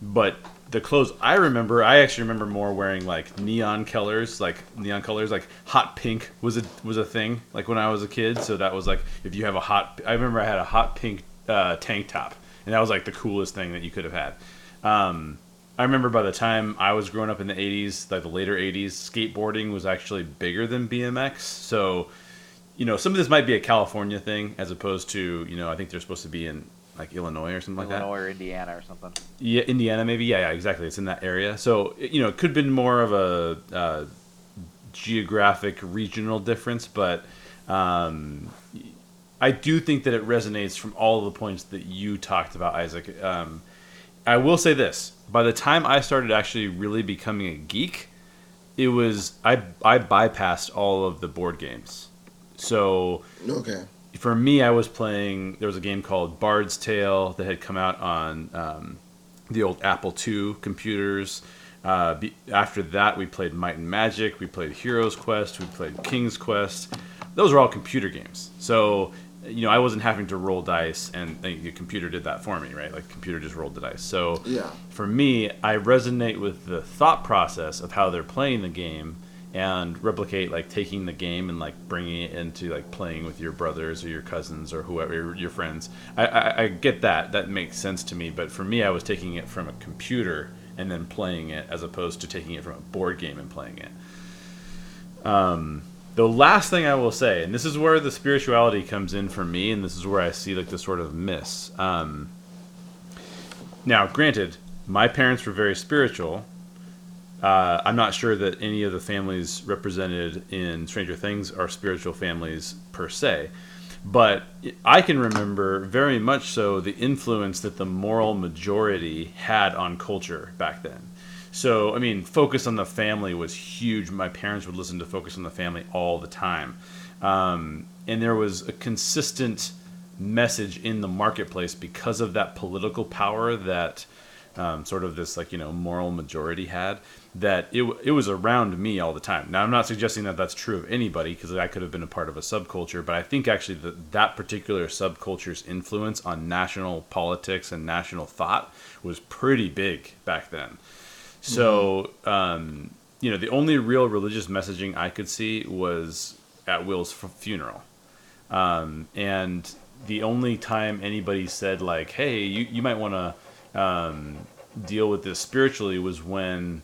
But the clothes I remember, I actually remember more wearing like neon colors, like neon colors, like hot pink was a was a thing like when I was a kid. So that was like if you have a hot, I remember I had a hot pink uh, tank top, and that was like the coolest thing that you could have had. Um, I remember by the time I was growing up in the '80s, like the later '80s, skateboarding was actually bigger than BMX. So, you know, some of this might be a California thing as opposed to you know I think they're supposed to be in like Illinois or something Illinois like that. Illinois or Indiana or something. Yeah, Indiana maybe. Yeah, yeah, exactly. It's in that area. So you know, it could have been more of a uh, geographic regional difference, but um, I do think that it resonates from all of the points that you talked about, Isaac. Um, I will say this: by the time I started actually really becoming a geek, it was I I bypassed all of the board games. So okay for me, I was playing. There was a game called Bard's Tale that had come out on um, the old Apple II computers. Uh, be, after that, we played Might and Magic. We played Hero's Quest. We played King's Quest. Those were all computer games. So you know, I wasn't having to roll dice, and the computer did that for me, right? Like, computer just rolled the dice. So, yeah. for me, I resonate with the thought process of how they're playing the game and replicate like taking the game and like bringing it into like playing with your brothers or your cousins or whoever your friends. I, I, I get that that makes sense to me, but for me, I was taking it from a computer and then playing it as opposed to taking it from a board game and playing it. Um, the last thing I will say, and this is where the spirituality comes in for me, and this is where I see like the sort of miss. Um, now, granted, my parents were very spiritual, uh, I'm not sure that any of the families represented in Stranger Things are spiritual families per se, but I can remember very much so the influence that the moral majority had on culture back then. So, I mean, Focus on the Family was huge. My parents would listen to Focus on the Family all the time. Um, and there was a consistent message in the marketplace because of that political power that um, sort of this, like, you know, moral majority had that it, it was around me all the time. Now, I'm not suggesting that that's true of anybody because I could have been a part of a subculture, but I think actually that that particular subculture's influence on national politics and national thought was pretty big back then. So, mm-hmm. um, you know, the only real religious messaging I could see was at Will's funeral. Um, and the only time anybody said, like, hey, you, you might want to um, deal with this spiritually was when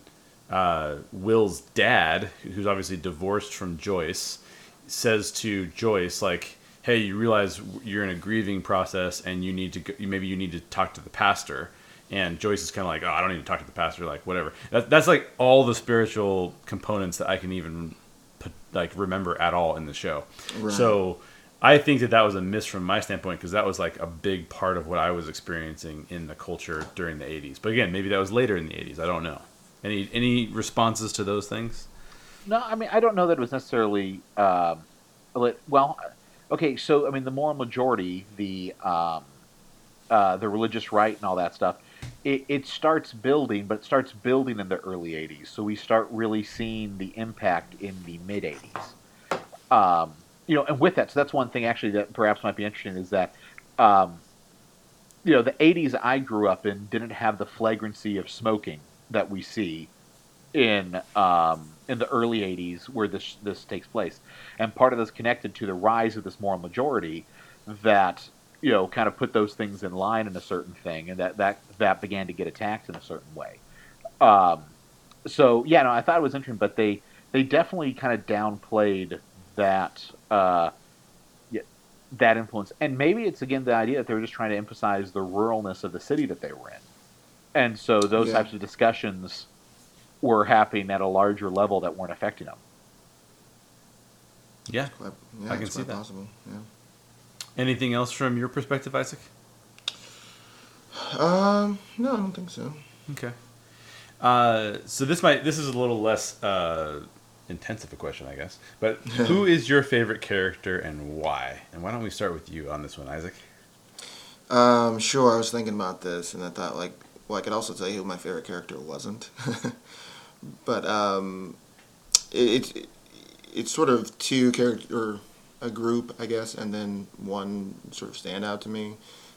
uh, Will's dad, who's obviously divorced from Joyce, says to Joyce like, "Hey, you realize you're in a grieving process, and you need to go, maybe you need to talk to the pastor." And Joyce is kind of like, "Oh, I don't need to talk to the pastor, like whatever." That, that's like all the spiritual components that I can even put, like remember at all in the show. Right. So I think that that was a miss from my standpoint because that was like a big part of what I was experiencing in the culture during the '80s. But again, maybe that was later in the '80s. I don't know. Any any responses to those things? No, I mean I don't know that it was necessarily. Um, well, okay, so I mean the moral majority, the um, uh, the religious right, and all that stuff. It, it starts building, but it starts building in the early '80s. So we start really seeing the impact in the mid '80s. Um, you know, and with that, so that's one thing actually that perhaps might be interesting is that. Um, you know, the 80s I grew up in didn't have the flagrancy of smoking that we see in um, in the early 80s where this this takes place and part of this connected to the rise of this moral majority that you know kind of put those things in line in a certain thing and that that that began to get attacked in a certain way um, so yeah no i thought it was interesting but they they definitely kind of downplayed that uh, that influence and maybe it's again the idea that they were just trying to emphasize the ruralness of the city that they were in and so those yeah. types of discussions were happening at a larger level that weren't affecting them. Yeah, quite, yeah I can see that. Possible. Yeah. Anything else from your perspective, Isaac? Um, no, I don't think so. Okay. Uh, so this might this is a little less uh, intensive a question, I guess. But who is your favorite character and why? And why don't we start with you on this one, Isaac? Um, sure. I was thinking about this, and I thought like, well, I could also tell you who my favorite character wasn't. but um, it, it, it's sort of two character a group, I guess, and then one sort of stand out to me.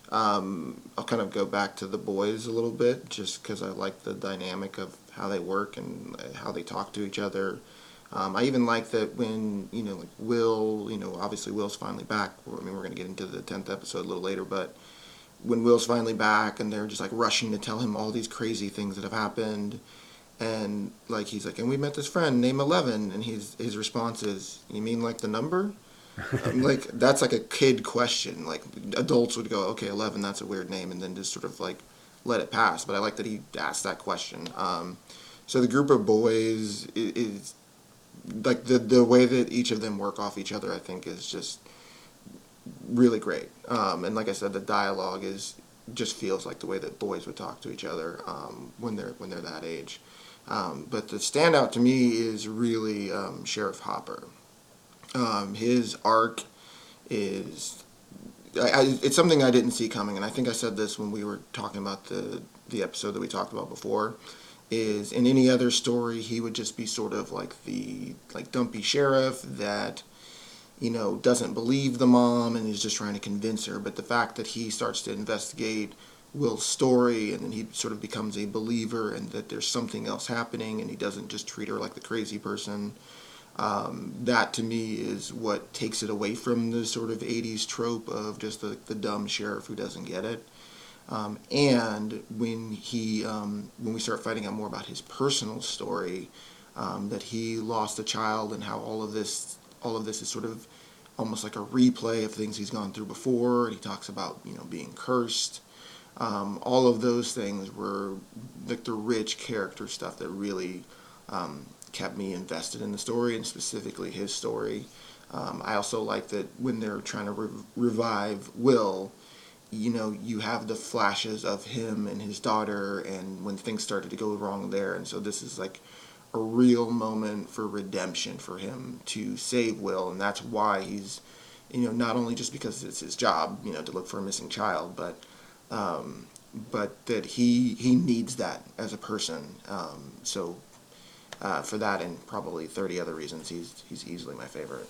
Um, I'll kind of go back to the boys a little bit, just because I like the dynamic of how they work and how they talk to each other. Um, I even like that when you know, like Will, you know, obviously Will's finally back. I mean, we're going to get into the tenth episode a little later, but when Will's finally back and they're just like rushing to tell him all these crazy things that have happened, and like he's like, and we met this friend named Eleven, and his his response is, "You mean like the number?" like that's like a kid question. Like adults would go, "Okay, Eleven, that's a weird name," and then just sort of like let it pass. But I like that he asked that question. Um, so the group of boys is, is like the the way that each of them work off each other. I think is just really great. Um, and like I said, the dialogue is just feels like the way that boys would talk to each other um, when they're when they're that age. Um, but the standout to me is really um, Sheriff Hopper. Um, his arc is I, I, it's something I didn't see coming, and I think I said this when we were talking about the the episode that we talked about before. Is in any other story he would just be sort of like the like dumpy sheriff that you know doesn't believe the mom and is just trying to convince her. But the fact that he starts to investigate Will's story, and then he sort of becomes a believer, and that there's something else happening, and he doesn't just treat her like the crazy person. Um, that to me is what takes it away from the sort of 80s trope of just the, the dumb sheriff who doesn't get it. Um, and when he um, when we start finding out more about his personal story, um, that he lost a child and how all of this all of this is sort of almost like a replay of things he's gone through before. And he talks about you know being cursed um, all of those things were like the rich character stuff that really um, kept me invested in the story and specifically his story. Um, I also like that when they're trying to re- revive Will, you know, you have the flashes of him and his daughter, and when things started to go wrong there. And so this is like a real moment for redemption for him to save Will, and that's why he's, you know, not only just because it's his job, you know, to look for a missing child, but um, but that he he needs that as a person. Um, so uh, for that and probably thirty other reasons, he's he's easily my favorite.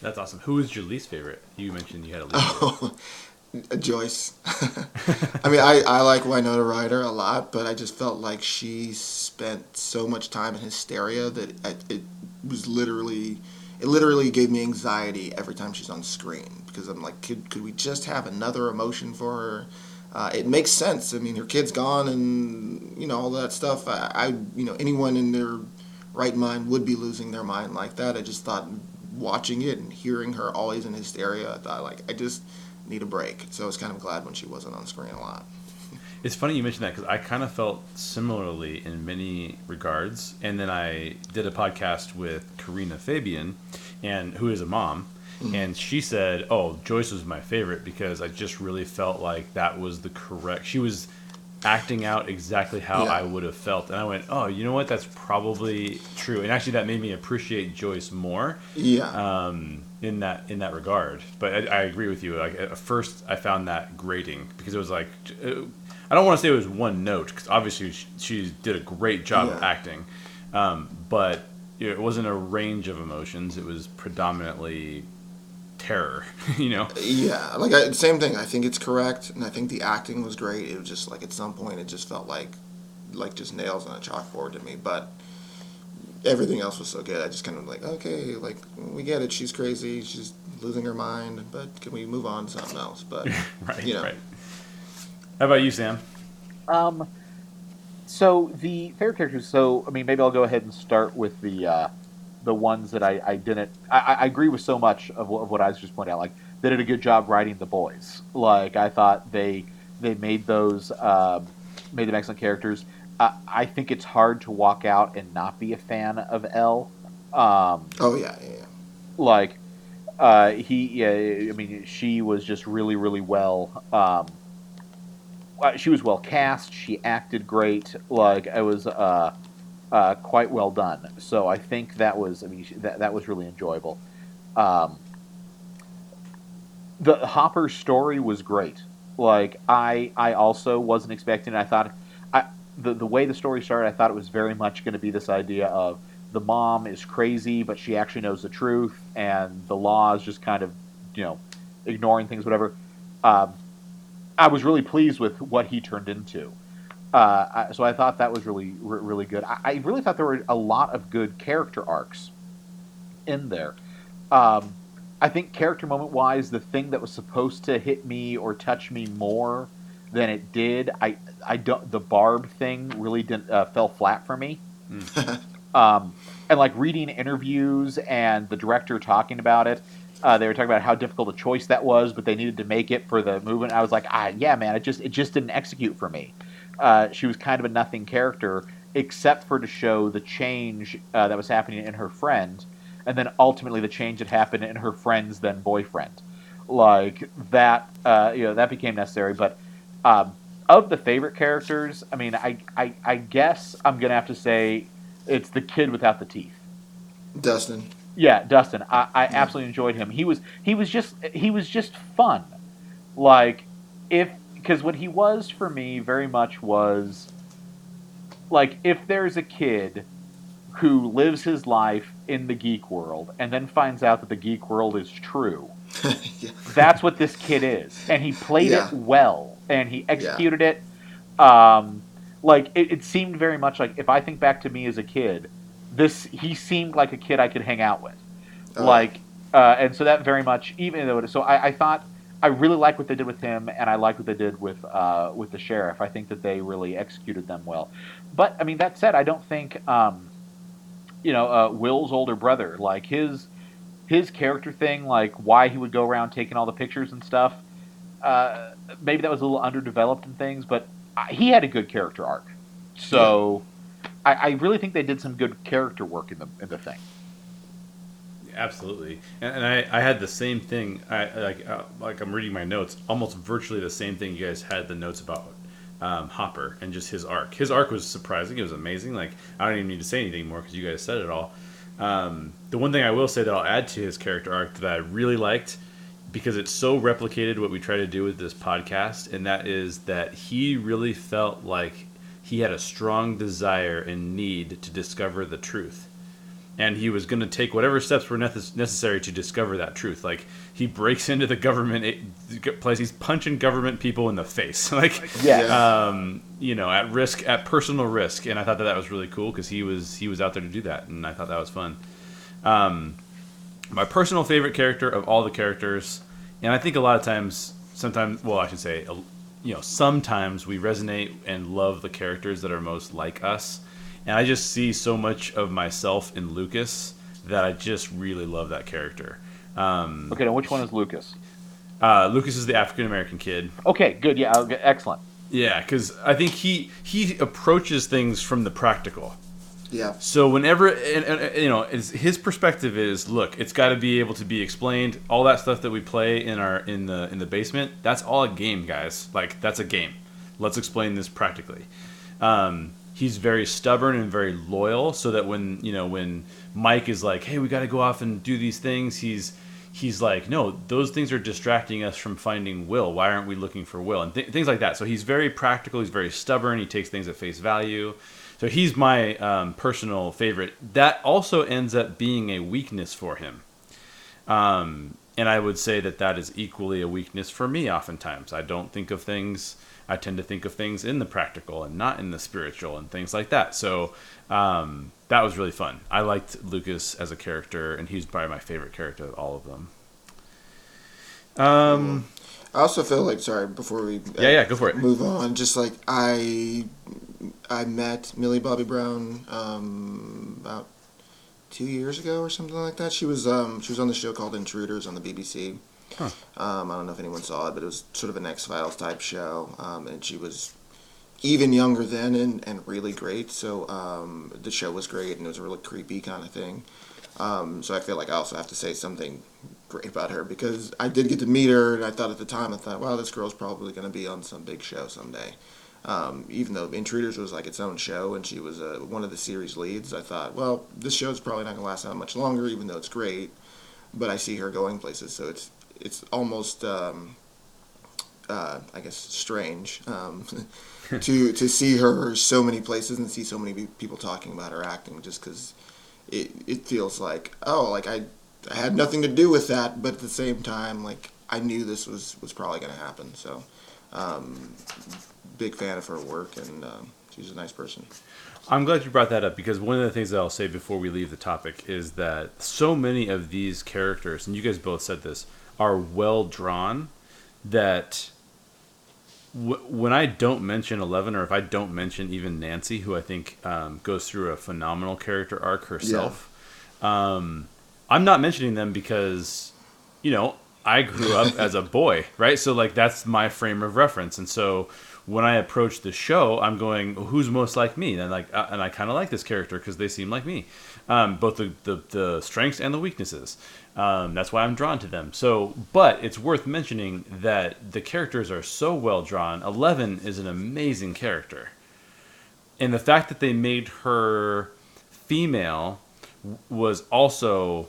That's awesome. Who is your least favorite? You mentioned you had a least. Oh, Joyce. I mean, I, I like Winona Ryder a lot, but I just felt like she spent so much time in hysteria that it, it was literally it literally gave me anxiety every time she's on screen because I'm like, could could we just have another emotion for her? uh, it makes sense. I mean, her kid's gone, and you know all that stuff. I, I, you know, anyone in their right mind would be losing their mind like that. I just thought watching it and hearing her always in hysteria, I thought like I just need a break. So I was kind of glad when she wasn't on screen a lot. It's funny you mentioned that because I kind of felt similarly in many regards. And then I did a podcast with Karina Fabian, and who is a mom, mm-hmm. and she said, "Oh, Joyce was my favorite because I just really felt like that was the correct. She was acting out exactly how Yeah. I would have felt." And I went, "Oh, you know what? That's probably true." And actually, that made me appreciate Joyce more Yeah. um, in that in that regard. But I, I agree with you. Like at first, I found that grating because it was like uh, I don't want to say it was one note because obviously she, she did a great job of acting, um, but it wasn't a range of emotions. It was predominantly terror. you know. Yeah, like I, same thing. I think it's correct, and I think the acting was great. It was just like at some point, it just felt like, like just nails on a chalkboard to me. But everything else was so good. I just kind of like, okay, like we get it. She's crazy. She's losing her mind. But can we move on to something else? But Right. you know, Right. How about you, Sam? Um, so the favorite characters. So I mean, maybe I'll go ahead and start with the uh, the ones that I, I didn't. I, I agree with so much of, what- of what I was just pointing out. Like they did a good job writing the boys. Like I thought they they made those um, made them excellent characters. Uh, I think it's hard to walk out and not be a fan of El. Um, oh yeah, yeah, yeah. like uh, he yeah, I mean she was just really really well um, uh, she was well cast she acted great like I was uh, uh, quite well done so I think that was I mean that that was really enjoyable um, the Hopper story was great like I I also wasn't expecting. I thought I the the way the story started I thought it was very much going to be this idea of the mom is crazy, but she actually knows the truth, and the law is just kind of, you know, ignoring things, whatever. Um, I was really pleased with what he turned into. Uh, I, so I thought that was really, re- really good. I, I really thought there were a lot of good character arcs in there. Um, I think character moment wise, the thing that was supposed to hit me or touch me more than it did, I, I don't. The Barb thing really didn't uh, fell flat for me. Um, and like reading interviews and the director talking about it, uh, they were talking about how difficult a choice that was, but they needed to make it for the movement. I was like, ah, yeah, man, it just it just didn't execute for me. Uh, she was kind of a nothing character, except for to show the change uh, that was happening in her friend, and then ultimately the change that happened in her friend's then boyfriend. Like that, uh, you know, that became necessary. But um, of the favorite characters, I mean, I, I, I guess I'm gonna have to say it's the kid without the teeth. Dustin. Yeah, Dustin. I, I absolutely enjoyed him. He was he was just he was just fun. Like if because what he was for me very much was like if there's a kid who lives his life in the geek world and then finds out that the geek world is true. yeah. That's what this kid is, and he played Yeah. it well, and he executed it. Um, like it, it seemed very much like if I think back to me as a kid, this he seemed like a kid I could hang out with, Oh. like, uh, and so that very much even though it, so I, I thought I really like what they did with him, and I like what they did with uh, with the sheriff. I think that they really executed them well. But I mean, that said, I don't think um, you know uh, Will's older brother like his his character thing, like why he would go around taking all the pictures and stuff. Uh, maybe that was a little underdeveloped in things, but I, he had a good character arc. So I, I really think they did some good character work in the in the thing. Absolutely, and, and I, I had the same thing. I like uh, like I'm reading my notes, almost virtually the same thing you guys had the notes about um, Hopper and just his arc. His arc was surprising. It was amazing. Like I don't even need to say anything more because you guys said it all. Um, the one thing I will say that I'll add to his character arc that I really liked because it's so replicated what we try to do with this podcast, and that is that he really felt like he had a strong desire and need to discover the truth and he was going to take whatever steps were necess- necessary to discover that truth. Like he breaks into the government a- place, he's punching government people in the face, like Yeah. um, you know, at risk, at personal risk. And I thought that that was really cool because he was he was out there to do that, and I thought that was fun. Um, my personal favorite character of all the characters, and I think a lot of times, sometimes, well, I should say, you know, sometimes we resonate and love the characters that are most like us. And I just see so much of myself in Lucas that I just really love that character. Um, Okay, now which one is Lucas? uh, Lucas is the African American kid. Okay, good. Yeah, okay, excellent. Yeah, because I think he he approaches things from the practical. Yeah. So whenever and, and, you know, it's, his perspective is, look, it's got to be able to be explained. All that stuff that we play in our in the in the basement, that's all a game, guys. Like that's a game. Let's explain this practically. Um, he's very stubborn and very loyal, so that when you know when Mike is like, hey, we got to go off and do these things, he's he's like, no, those things are distracting us from finding Will. Why aren't we looking for Will? And th- things like that. So he's very practical. He's very stubborn. He takes things at face value. So he's my um, personal favorite. That also ends up being a weakness for him. Um, and I would say that that is equally a weakness for me oftentimes. I don't think of things, I tend to think of things in the practical and not in the spiritual and things like that. So um, that was really fun. I liked Lucas as a character, and he's probably my favorite character of all of them. Um, I also feel like sorry before we uh, yeah, yeah, go for it. move on. Just like I, I met Millie Bobby Brown um, about two years ago or something like that. She was um, she was on the show called Intruders on the BBC. Huh. Um, I don't know if anyone saw it, but it was sort of an X Files type show, um, and she was even younger then and, and really great. So um, the show was great, and it was a really creepy kind of thing. Um, so I feel like I also have to say something great about her because I did get to meet her, and I thought at the time, I thought, wow, this girl's probably going to be on some big show someday. Um, even though Intruders was like its own show and she was uh, one of the series leads, I thought, well, this show's probably not going to last that much longer, even though it's great. But I see her going places, so it's it's almost, um, uh, I guess, strange um, to to see her so many places and see so many people talking about her acting, just because it it feels like oh, like I I had nothing to do with that, but at the same time, like I knew this was was probably going to happen. So, um, big fan of her work, and um, she's a nice person. I'm glad you brought that up because one of the things that I'll say before we leave the topic is that so many of these characters, and you guys both said this, are well drawn. That w- when I don't mention Eleven, or if I don't mention even Nancy, who I think um, goes through a phenomenal character arc herself, um, I'm not mentioning them because, you know, I grew up as a boy, right? So like that's my frame of reference, and so when I approach the show, I'm going, who's most like me? And like, uh, and I kind of like this character because they seem like me, um, both the, the, the strengths and the weaknesses. Um, that's why I'm drawn to them. So, but it's worth mentioning that the characters are so well drawn. Eleven is an amazing character, and the fact that they made her female was also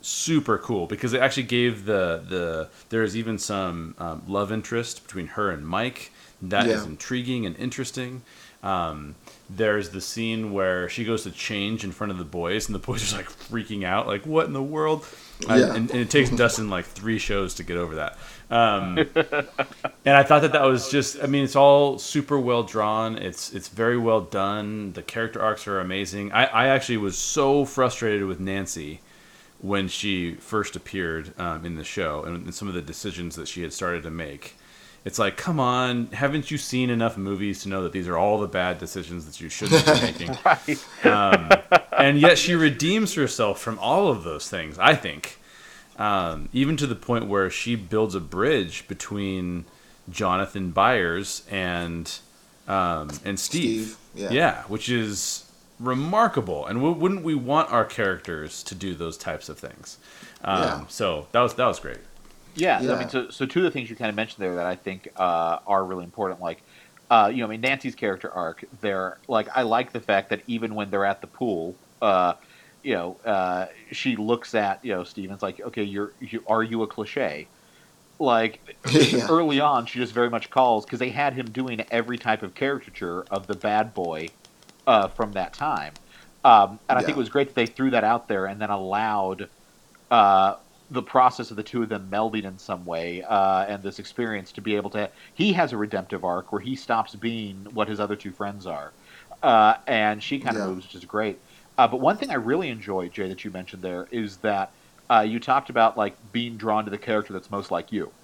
super cool because it actually gave the the there's even some um, love interest between her and Mike that is Yeah. intriguing and interesting. Um, there's the scene where she goes to change in front of the boys, and the boys are like freaking out, like "What in the world?" Uh, Yeah. and, and it takes Dustin like three shows to get over that. Um, and I thought that that was just, I mean, it's all super well drawn. It's it's very well done. The character arcs are amazing. I, I actually was so frustrated with Nancy when she first appeared um, in the show and, and some of the decisions that she had started to make. It's like, come on, haven't you seen enough movies to know that these are all the bad decisions that you shouldn't be making? Right. um, and yet she redeems herself from all of those things. I think, um, even to the point where she builds a bridge between Jonathan Byers and um, and Steve. Steve, yeah. which is remarkable. And w- wouldn't we want our characters to do those types of things? Um, Yeah. So that was that was great. Yeah, I mean, so, so two of the things you kind of mentioned there that I think uh, are really important, like, uh, you know, I mean, Nancy's character arc, they're, like, I like the fact that even when they're at the pool, uh, you know, uh, she looks at, you know, Steven's like, okay, you're, you, are you a cliche? Like, Yeah. early on, she just very much calls, because they had him doing every type of caricature of the bad boy uh, from that time. Um, and I think it was great that they threw that out there and then allowed uh, the process of the two of them melding in some way uh, and this experience to be able to. He has a redemptive arc where he stops being what his other two friends are, uh, and she kind of Yeah. moves, which is great. Uh, but one thing I really enjoyed, Jay, that you mentioned there is that uh, you talked about like being drawn to the character that's most like you.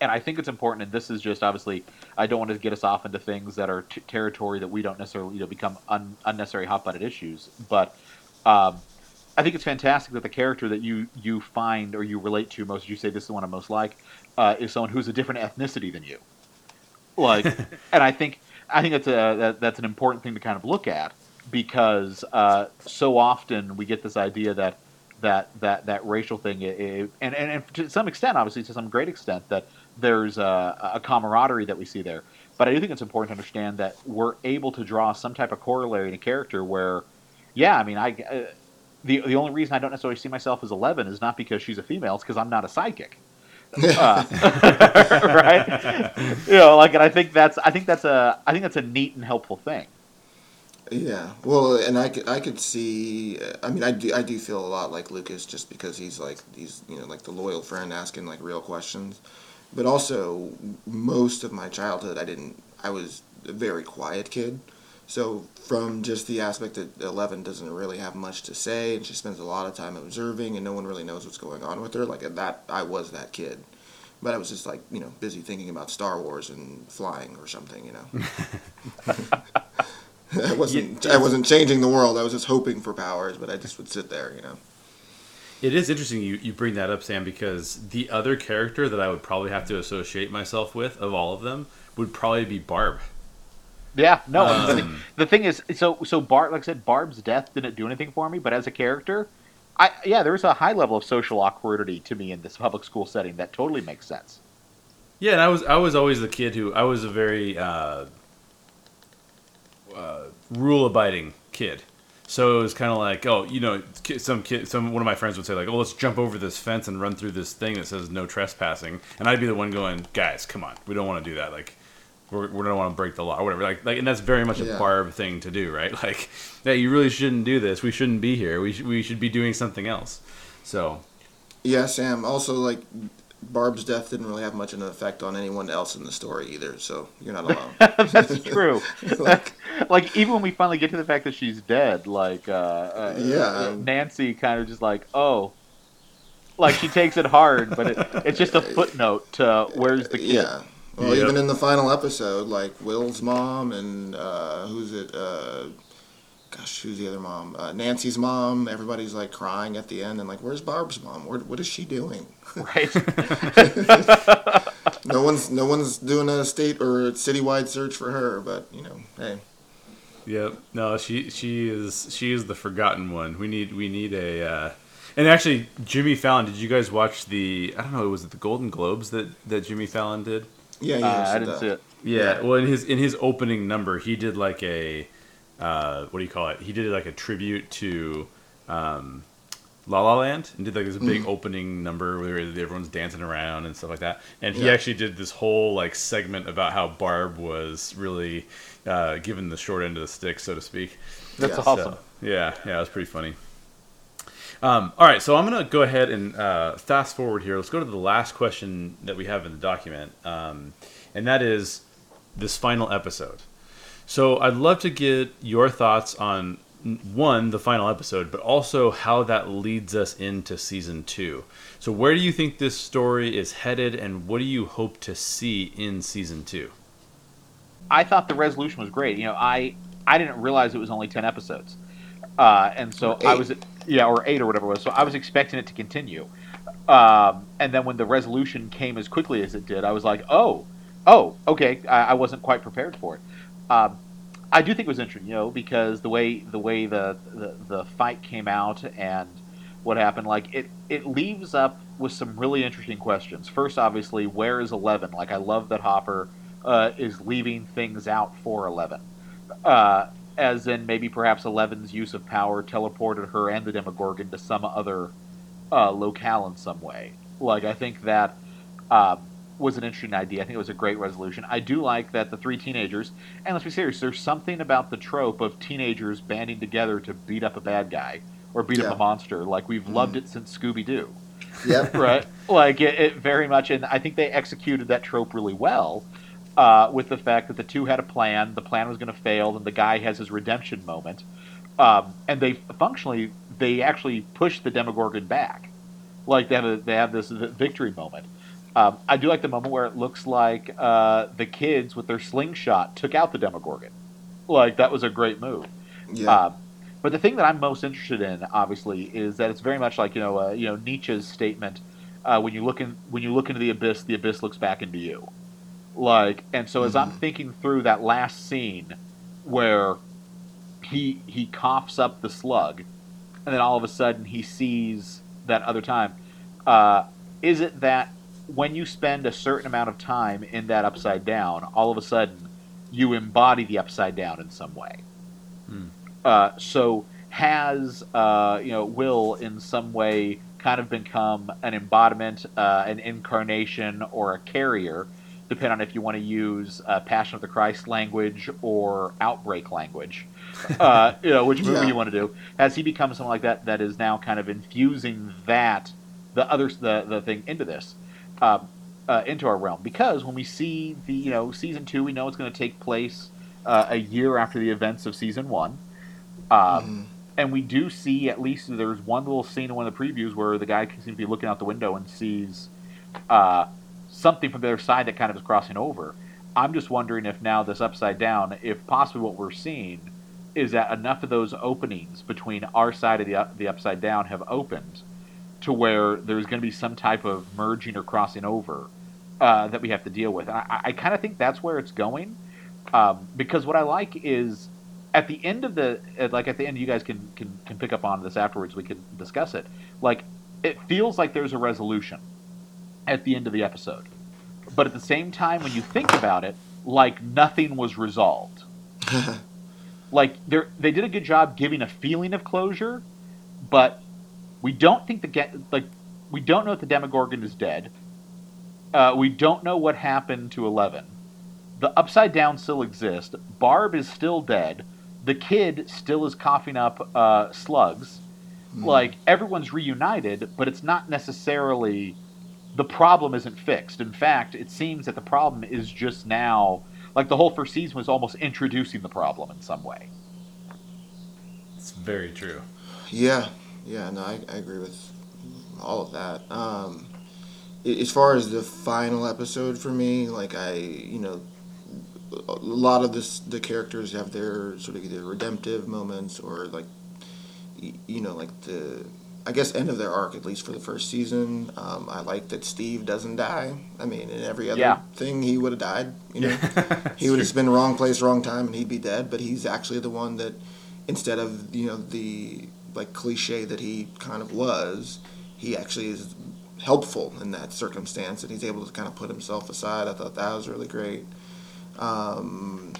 And I think it's important, and this is just obviously, I don't want to get us off into things that are t- territory that we don't necessarily, you know, become un- unnecessary hot butted issues. But um, I think it's fantastic that the character that you you find or you relate to most, you say this is the one I most like, uh, is someone who's a different ethnicity than you. Like, and I think I think that's a that, that's an important thing to kind of look at because uh, so often we get this idea that that that that racial thing, i- i- and, and and to some extent, obviously to some great extent, that there's a, a camaraderie that we see there. But I do think it's important to understand that we're able to draw some type of corollary in a character where, yeah, I mean, I. The, the only reason I don't necessarily see myself as Eleven is not because she's a female; it's because I'm not a sidekick uh, right? you know, like, and I think that's I think that's a I think that's a neat and helpful thing. Yeah, well, and I could, I could see. uh, I mean, I do, I do feel a lot like Lucas, just because he's like he's you know like the loyal friend asking like real questions, but also most of my childhood I didn't. I was a very quiet kid, so from just the aspect that Eleven doesn't really have much to say, and she spends a lot of time observing, and no one really knows what's going on with her. Like that, I was that kid, but I was just like you know busy thinking about Star Wars and flying or something, you know. I wasn't. I wasn't changing the world. I was just hoping for powers, but I just would sit there, you know. It is interesting you, you bring that up, Sam, because the other character that I would probably have to associate myself with of all of them would probably be Barb. Yeah, no. and the, thing, Um, the thing is, so so Barb, like I said, Barb's death didn't do anything for me, but as a character, I yeah, there was a high level of social awkwardity to me in this public school setting that totally makes sense. Yeah, and I was I was always the kid who I was a very uh, uh, rule abiding kid. So it was kind of like, oh, you know, some kid, some one of my friends would say like, oh, let's jump over this fence and run through this thing that says no trespassing, and I'd be the one going, guys, come on, we don't want to do that. Like, we're, we don't want to break the law or whatever. Like, like, and that's very much a Yeah. Barb thing to do, right? Like, yeah, you really shouldn't do this. We shouldn't be here. We sh- we should be doing something else. So Yeah, Sam. Also, like Barb's death didn't really have much of an effect on anyone else in the story either. So you're not alone. That's true. like, like even when we finally get to the fact that she's dead, like uh, uh, Yeah. Nancy kind of just like, oh, like she takes it hard, but it, it's just a footnote to where's the kid. yeah. Well, Yep. even in the final episode, like Will's mom and uh, who's it? Uh, gosh, who's the other mom? Uh, Nancy's mom. Everybody's like crying at the end, and like, where's Barb's mom? Where, what is she doing? Right. no one's no one's doing a state or a citywide search for her. But you know, hey, Yep. No, she she is she is the forgotten one. We need we need a uh and actually Jimmy Fallon, did you guys watch the I don't know, was it the Golden Globes that that Jimmy Fallon did? Yeah, yeah, Uh, hosted I didn't that. see it. Yeah. Yeah. Well, in his in his opening number, he did like a uh what do you call it? He did like a tribute to um La La Land and did like this big opening number where everyone's dancing around and stuff like that. And he Yeah. actually did this whole like segment about how Barb was really uh, given the short end of the stick, so to speak. That's Yeah, awesome. So, yeah, yeah, it was pretty funny. Um, all right, so I'm gonna go ahead and uh, fast forward here. Let's go to the last question that we have in the document, um, and that is this final episode. So I'd love to get your thoughts on one, the final episode, but also how that leads us into season two. So where do you think this story is headed, and what do you hope to see in season two? I thought the resolution was great. You know, I I didn't realize it was only ten episodes, uh, and so I eight. was yeah, or eight or whatever it was. So I was expecting it to continue, um, and then when the resolution came as quickly as it did, I was like, oh, oh, okay. I, I wasn't quite prepared for it. Um, I do think it was interesting, you know, because the way the way the, the the fight came out and what happened, like it it leaves up with some really interesting questions. First, obviously, where is Eleven? Like, I love that Hopper uh, is leaving things out for Eleven, uh, as in maybe perhaps Eleven's use of power teleported her and the Demogorgon to some other uh, locale in some way. Like, I think that um, was an interesting idea. I think it was a great resolution. I do like that the three teenagers, and let's be serious, there's something about the trope of teenagers banding together to beat up a bad guy or beat Yeah. up a monster. Like, we've loved it since Scooby Doo Yeah. right? Like it, it very much, and I think they executed that trope really well. Uh, with the fact that the two had a plan, the plan was going to fail, and the guy has his redemption moment, um, and they functionally they actually push the Demogorgon back, like they have a, they have this victory moment. Um, I do like the moment where it looks like uh, the kids with their slingshot took out the Demogorgon, like that was a great move. Yeah. Um, but the thing that I'm most interested in, obviously, is that it's very much like you know, uh, you know Nietzsche's statement: uh, when you look in, when you look into the abyss, the abyss looks back into you. Like, and so as I'm Mhm. thinking through that last scene, where he he coughs up the slug, and then all of a sudden he sees that other time. Uh, is it that when you spend a certain amount of time in that upside down, all of a sudden you embody the upside down in some way? Hmm. Uh, so has uh, you know Will in some way kind of become an embodiment, uh, an incarnation, or a carrier, depending on if you want to use uh, Passion of the Christ language or Outbreak language. Uh, you know which movie Yeah. you want to do. Has he become something like that that is now kind of infusing that the other the the thing into this? Um, uh, into our realm because when we see the you know season two, we know it's going to take place uh, a year after the events of season one. Um, Mhm. and we do see at least there's one little scene in one of the previews where the guy seems to be looking out the window and sees uh, something from the other side that kind of is crossing over. I'm just wondering if now this upside down, if possibly what we're seeing is that enough of those openings between our side of the the upside down have opened to where there's going to be some type of merging or crossing over uh, that we have to deal with. I, I kind of think that's where it's going um, because what I like is at the end of the like at the end you guys can, can can pick up on this afterwards we can discuss it like it feels like there's a resolution at the end of the episode. But at the same time when you think about it like nothing was resolved. Like they they did a good job giving a feeling of closure but we don't think the like we don't know if the demogorgon is dead. Uh, we don't know what happened to 11 the upside down still exists barb is still dead. The kid still is coughing up uh, slugs. Like everyone's reunited but it's not necessarily the problem isn't fixed in fact it seems that the problem is just now like the whole first season was almost introducing the problem in some way It's very true. Yeah, yeah, no, I, I agree with all of that. Um, as far as the final episode for me, like I, you know, a lot of this, the characters have their sort of either redemptive moments or like, you know, like the, I guess end of their arc at least for the first season. Um, I like that Steve doesn't die. I mean, in every other Yeah. thing he would have died. You know, he would have been wrong place, wrong time, and he'd be dead. But he's actually the one that, instead of you know the like cliche that he kind of was, he actually is helpful in that circumstance, and he's able to kind of put himself aside. I thought that was really great. Um,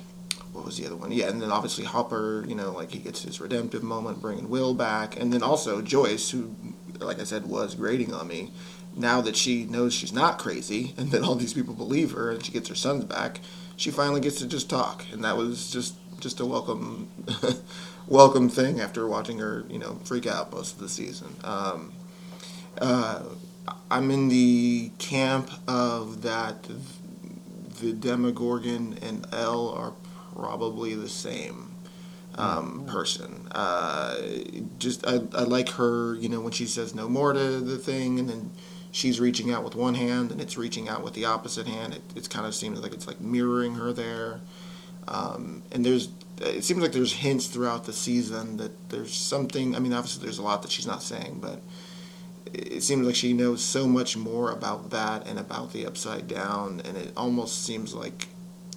what was the other one? Yeah, and then obviously Hopper, you know, like he gets his redemptive moment, bringing Will back, and then also Joyce, who, like I said, was grating on me. Now that she knows she's not crazy, and that all these people believe her, and she gets her sons back, she finally gets to just talk, and that was just just a welcome, welcome thing after watching her, you know, freak out most of the season. Um, uh, I'm in the camp of that the Demogorgon and El are probably the same um, person. Uh, just I, I like her, you know, when she says no more to the thing, and then she's reaching out with one hand, and it's reaching out with the opposite hand. It, it kind of seems like it's like mirroring her there. Um, and there's it seems like there's hints throughout the season that there's something. I mean, obviously there's a lot that she's not saying, but it seems like she knows so much more about that and about the upside down, and it almost seems like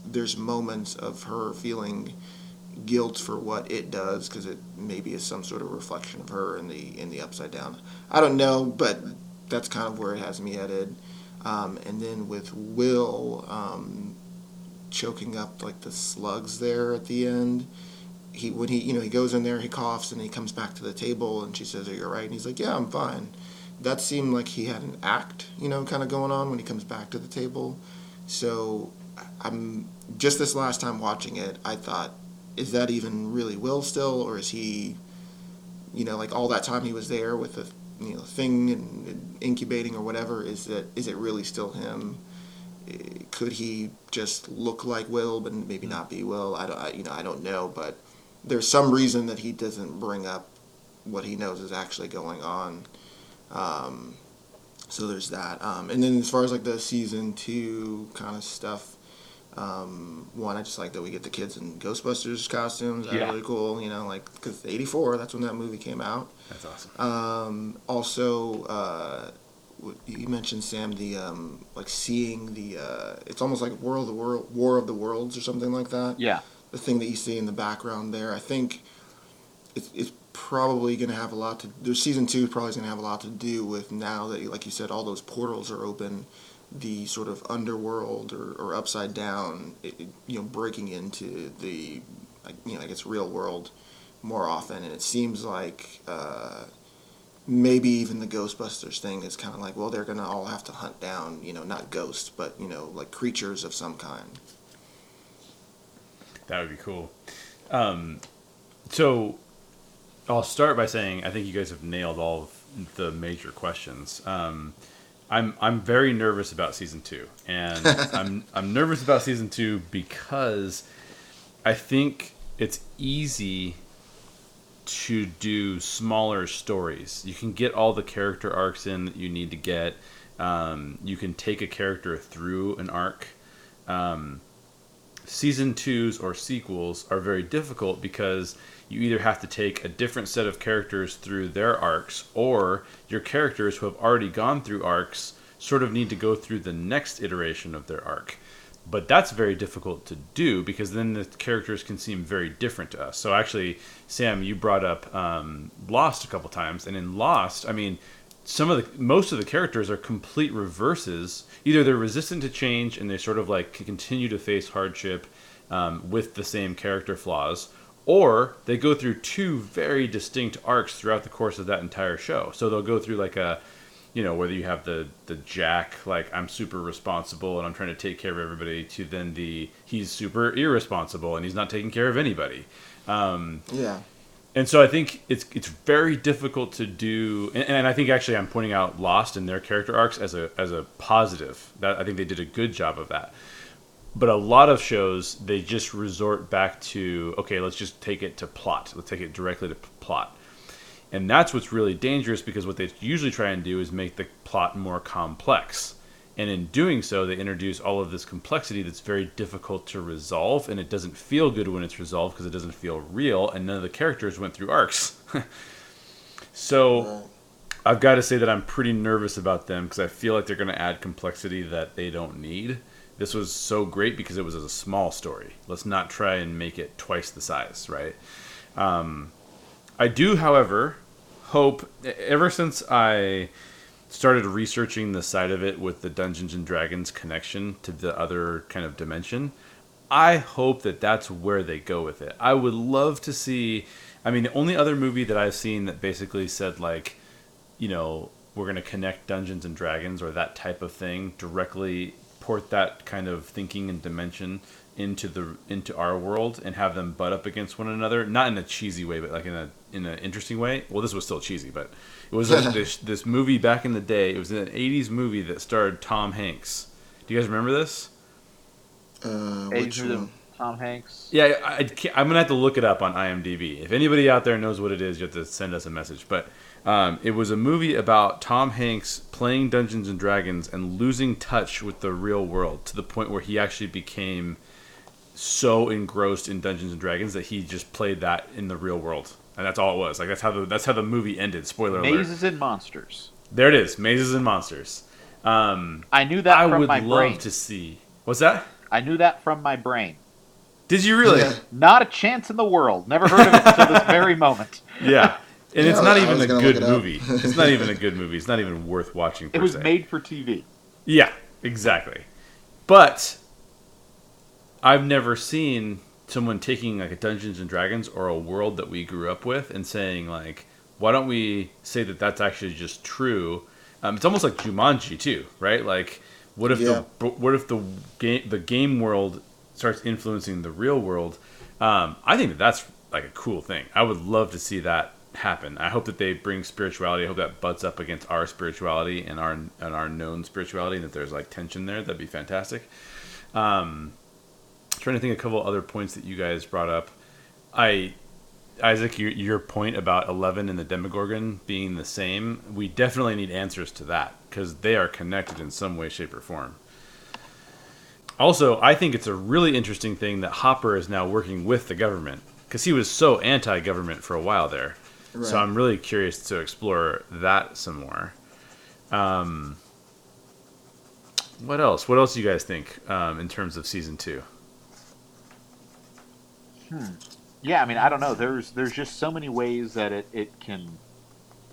there's moments of her feeling guilt for what it does because it maybe is some sort of reflection of her in the in the upside down. I don't know, but that's kind of where it has me headed. Um, and then with Will um, choking up like the slugs there at the end. He when he you know he goes in there he coughs and he comes back to the table and she says are you all right and he's like yeah I'm fine that seemed like he had an act, you know, kind of going on when he comes back to the table. So I'm just this last time watching it, I thought, is that even really Will still, or is he, you know, like all that time he was there with the you know thing and, incubating or whatever? Is that is it really still him? Eh, Could he just look like Will, but maybe not be Will? I don't, I, you know, I don't know, but there's some reason that he doesn't bring up what he knows is actually going on. Um, so there's that. Um, and then as far as like the season two kind of stuff, um, one I just like that we get the kids in Ghostbusters costumes. That's Yeah. really cool. You know, like because '84, that's when that movie came out. That's awesome. Um, also, uh, you mentioned Sam the um, like seeing the uh, it's almost like War of the World, War of the Worlds or something like that yeah the thing that you see in the background there. I think it's, it's probably going to have a lot to. Their season two is probably going to have a lot to do with now that, like you said, all those portals are open. The sort of underworld or, or upside down, it, it, you know, breaking into the, you know, I guess real world more often, and it seems like uh, maybe even the Ghostbusters thing is kind of like, well, they're gonna all have to hunt down, you know, not ghosts, but you know, like creatures of some kind. That would be cool. Um, so I'll start by saying I think you guys have nailed all of the major questions. Um, I'm I'm very nervous about season two, and I'm I'm nervous about season two because I think it's easy to do smaller stories. You can get all the character arcs in that you need to get. Um, you can take a character through an arc. Um, season twos or sequels are very difficult because you either have to take a different set of characters through their arcs or your characters who have already gone through arcs sort of need to go through the next iteration of their arc but that's very difficult to do because then the characters can seem very different to us. So actually, Sam, you brought up um, Lost a couple times, and in Lost, I mean, some of the most of the characters are complete reverses. Either they're resistant to change and they sort of like continue to face hardship um, with the same character flaws, or they go through two very distinct arcs throughout the course of that entire show. So they'll go through like a you know whether you have the the jack like i'm super responsible and i'm trying to take care of everybody to then the he's super irresponsible and he's not taking care of anybody um, Yeah. and so i think it's it's very difficult to do and, and i think actually i'm pointing out lost in their character arcs as a as a positive that i think they did a good job of that but a lot of shows they just resort back to okay let's just take it to plot let's take it directly to plot and that's what's really dangerous because what they usually try and do is make the plot more complex. And in doing so, they introduce all of this complexity that's very difficult to resolve, and it doesn't feel good when it's resolved because it doesn't feel real, and none of the characters went through arcs. so I've got to say that I'm pretty nervous about them because I feel like they're going to add complexity that they don't need. This was so great because it was a small story. Let's not try and make it twice the size, right? Um, I do, however, hope ever since I started researching the side of it with the Dungeons and Dragons connection to the other kind of dimension, I hope that that's where they go with it. I would love to see. I mean, the only other movie that I've seen that basically said like, you know, we're going to connect Dungeons and Dragons or that type of thing directly port that kind of thinking and dimension into the into our world and have them butt up against one another not in a cheesy way but like in a in an interesting way. Well this was still cheesy but it was like this this movie back in the day. It was an 80s movie that starred Tom Hanks. Do you guys remember this? Uh, which one? Tom Hanks. yeah I, I can't, I'm gonna have to look it up on IMDb if anybody out there knows what it is you have to send us a message. But um, it was a movie about Tom Hanks playing Dungeons and Dragons and losing touch with the real world to the point where he actually became so engrossed in Dungeons and Dragons that he just played that in the real world, and that's all it was. Like that's how the that's how the movie ended. Spoiler alert. Mazes and monsters. There it is, mazes and monsters. Um, I knew that I would my love brain. to see. What's that? I knew that from my brain. Did you really? Not a chance in the world. Never heard of it until this very moment. yeah. And it's not I even a good it movie. it's not even a good movie. It's not even worth watching. Per It was se. made for TV. Yeah, exactly. But I've never seen someone taking like a Dungeons and Dragons or a world that we grew up with and saying like, why don't we say that that's actually just true? Um, it's almost like Jumanji too, right? Like, what if Yeah. the what if the game the game world starts influencing the real world? Um, I think that that's like a cool thing. I would love to see that happen. I hope that they bring spirituality. I hope that butts up against our spirituality and our and our known spirituality, and that there's like tension there. That'd be fantastic. Um, trying to think a couple other points that you guys brought up. I, Isaac, your, your point about Eleven and the Demogorgon being the same, we definitely need answers to that because they are connected in some way, shape, or form. Also, I think it's a really interesting thing that Hopper is now working with the government because he was so anti-government for a while there. So I'm really curious to explore that some more. Um, what else? What else do you guys think um, in terms of season two? yeah, I mean, I don't know. There's there's just so many ways that it it can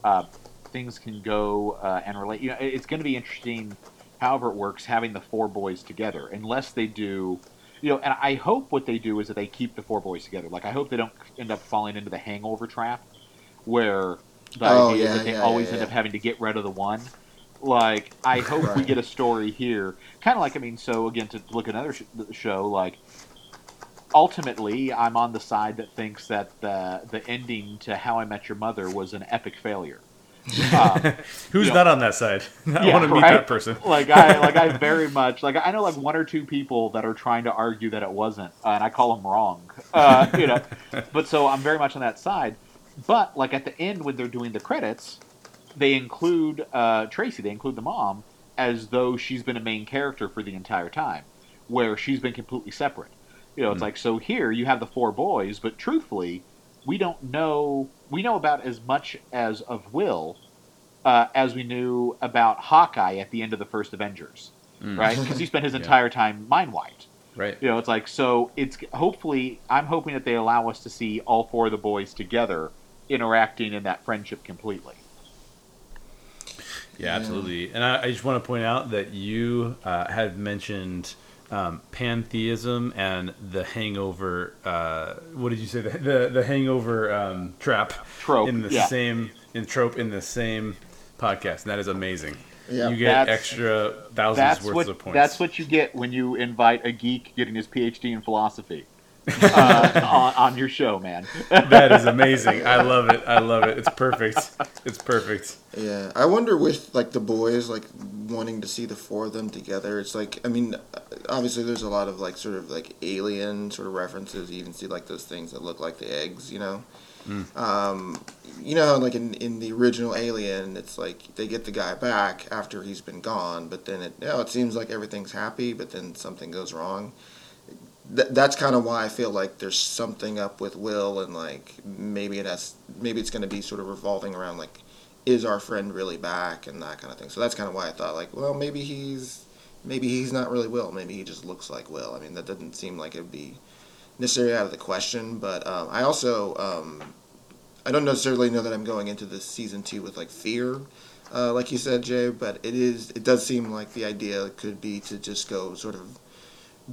uh, things can go uh, and relate. You know, it's going to be interesting. However, it works having the four boys together, unless they do. You know, and I hope what they do is that they keep the four boys together. Like, I hope they don't end up falling into the hangover trap, where the Oh, idea is yeah, that they yeah, always yeah, end yeah. up having to get rid of the one. Like, I hope we get a story here, kind of like I mean. So again, to look at another sh- show, like ultimately, I'm on the side that thinks that the the ending to How I Met Your Mother was an epic failure. Um, Who's Yeah. not on that side? I Yeah, want to meet right? that person. like I like I very much like I know like one or two people that are trying to argue that it wasn't, uh, and I call them wrong. Uh, you know, but so I'm very much on that side. But like at the end when they're doing the credits, they include uh, Tracy. They include the mom as though she's been a main character for the entire time, where she's been completely separate. You know, it's Hmm. like so here you have the four boys, but truthfully, we don't know. We know about as much as of Will uh, as we knew about Hawkeye at the end of the first Avengers, Mm. right? Because he spent his Yeah. entire time mind wiped. Right. You know, it's like so. It's hopefully I'm hoping that they allow us to see all four of the boys together interacting in that friendship completely. Yeah, absolutely. And I, I just want to point out that you uh, had mentioned um, pantheism and the hangover. Uh, what did you say? The the, the hangover um, trap Trope, in the yeah. same in trope in the same podcast, and that is amazing. Yeah. you get That's- extra thousands worth what of points. that's what you get when you invite a geek getting his PhD in philosophy uh, on, on your show, man. that is amazing. I love it. I love it. It's perfect. It's perfect. Yeah, I wonder with like the boys like wanting to see the four of them together. It's like I mean, obviously there's a lot of like sort of like alien sort of references. You even see like those things that look like the eggs, you know. Um, you know, like in in the original Alien, it's like they get the guy back after he's been gone, but then it you know, it seems like everything's happy, but then something goes wrong. Th- that's kind of why I feel like there's something up with Will, and like maybe it has, maybe it's going to be sort of revolving around like, is our friend really back, and that kind of thing. So that's kind of why I thought like, well, maybe he's, maybe he's not really Will. Maybe he just looks like Will. I mean, that doesn't seem like it'd be necessarily out of the question. But um, I also, um, I don't necessarily know that I'm going into this season two with like fear. Uh, like you said, Jay, but it is. It does seem like the idea could be to just go sort of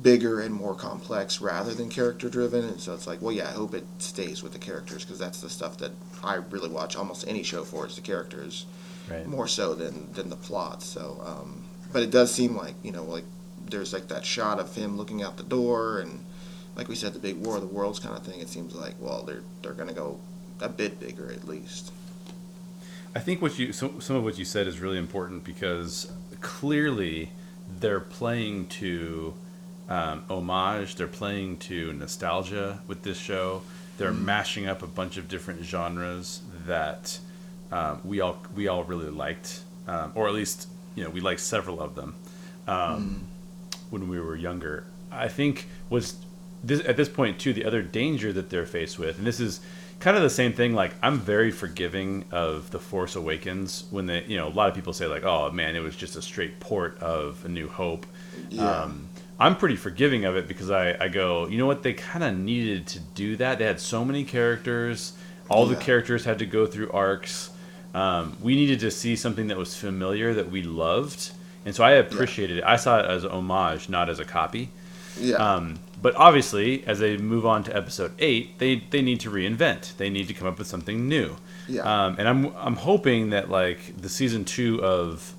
bigger and more complex rather than character driven. And so it's like, well, yeah, I hope it stays with the characters because that's the stuff that I really watch almost any show for is the characters Right. more so than than the plot. So, um, but it does seem like you know, like there's like that shot of him looking out the door and. Like we said, the big war of the worlds kind of thing. It seems like well, they're they're gonna go a bit bigger at least. I think what you some, some of what you said is really important because clearly they're playing to um, homage, they're playing to nostalgia with this show. They're mashing up a bunch of different genres that um, we all we all really liked, um, or at least you know we liked several of them um, when we were younger. I think was this, at this point too the other danger that they're faced with, and this is kind of the same thing. Like I'm very forgiving of the Force Awakens when they, you know, a lot of people say like, oh man, it was just a straight port of A New Hope. Yeah. Um, I'm pretty forgiving of it because I, I go, you know what, they kind of needed to do that. They had so many characters. All the characters had to go through arcs. Um, we needed to see something that was familiar that we loved, and so I appreciated it. I saw it as homage, not as a copy. Yeah. Um, but obviously, as they move on to episode eight, they they need to reinvent. They need to come up with something new. Yeah. Um, and I'm I'm hoping that like the season two of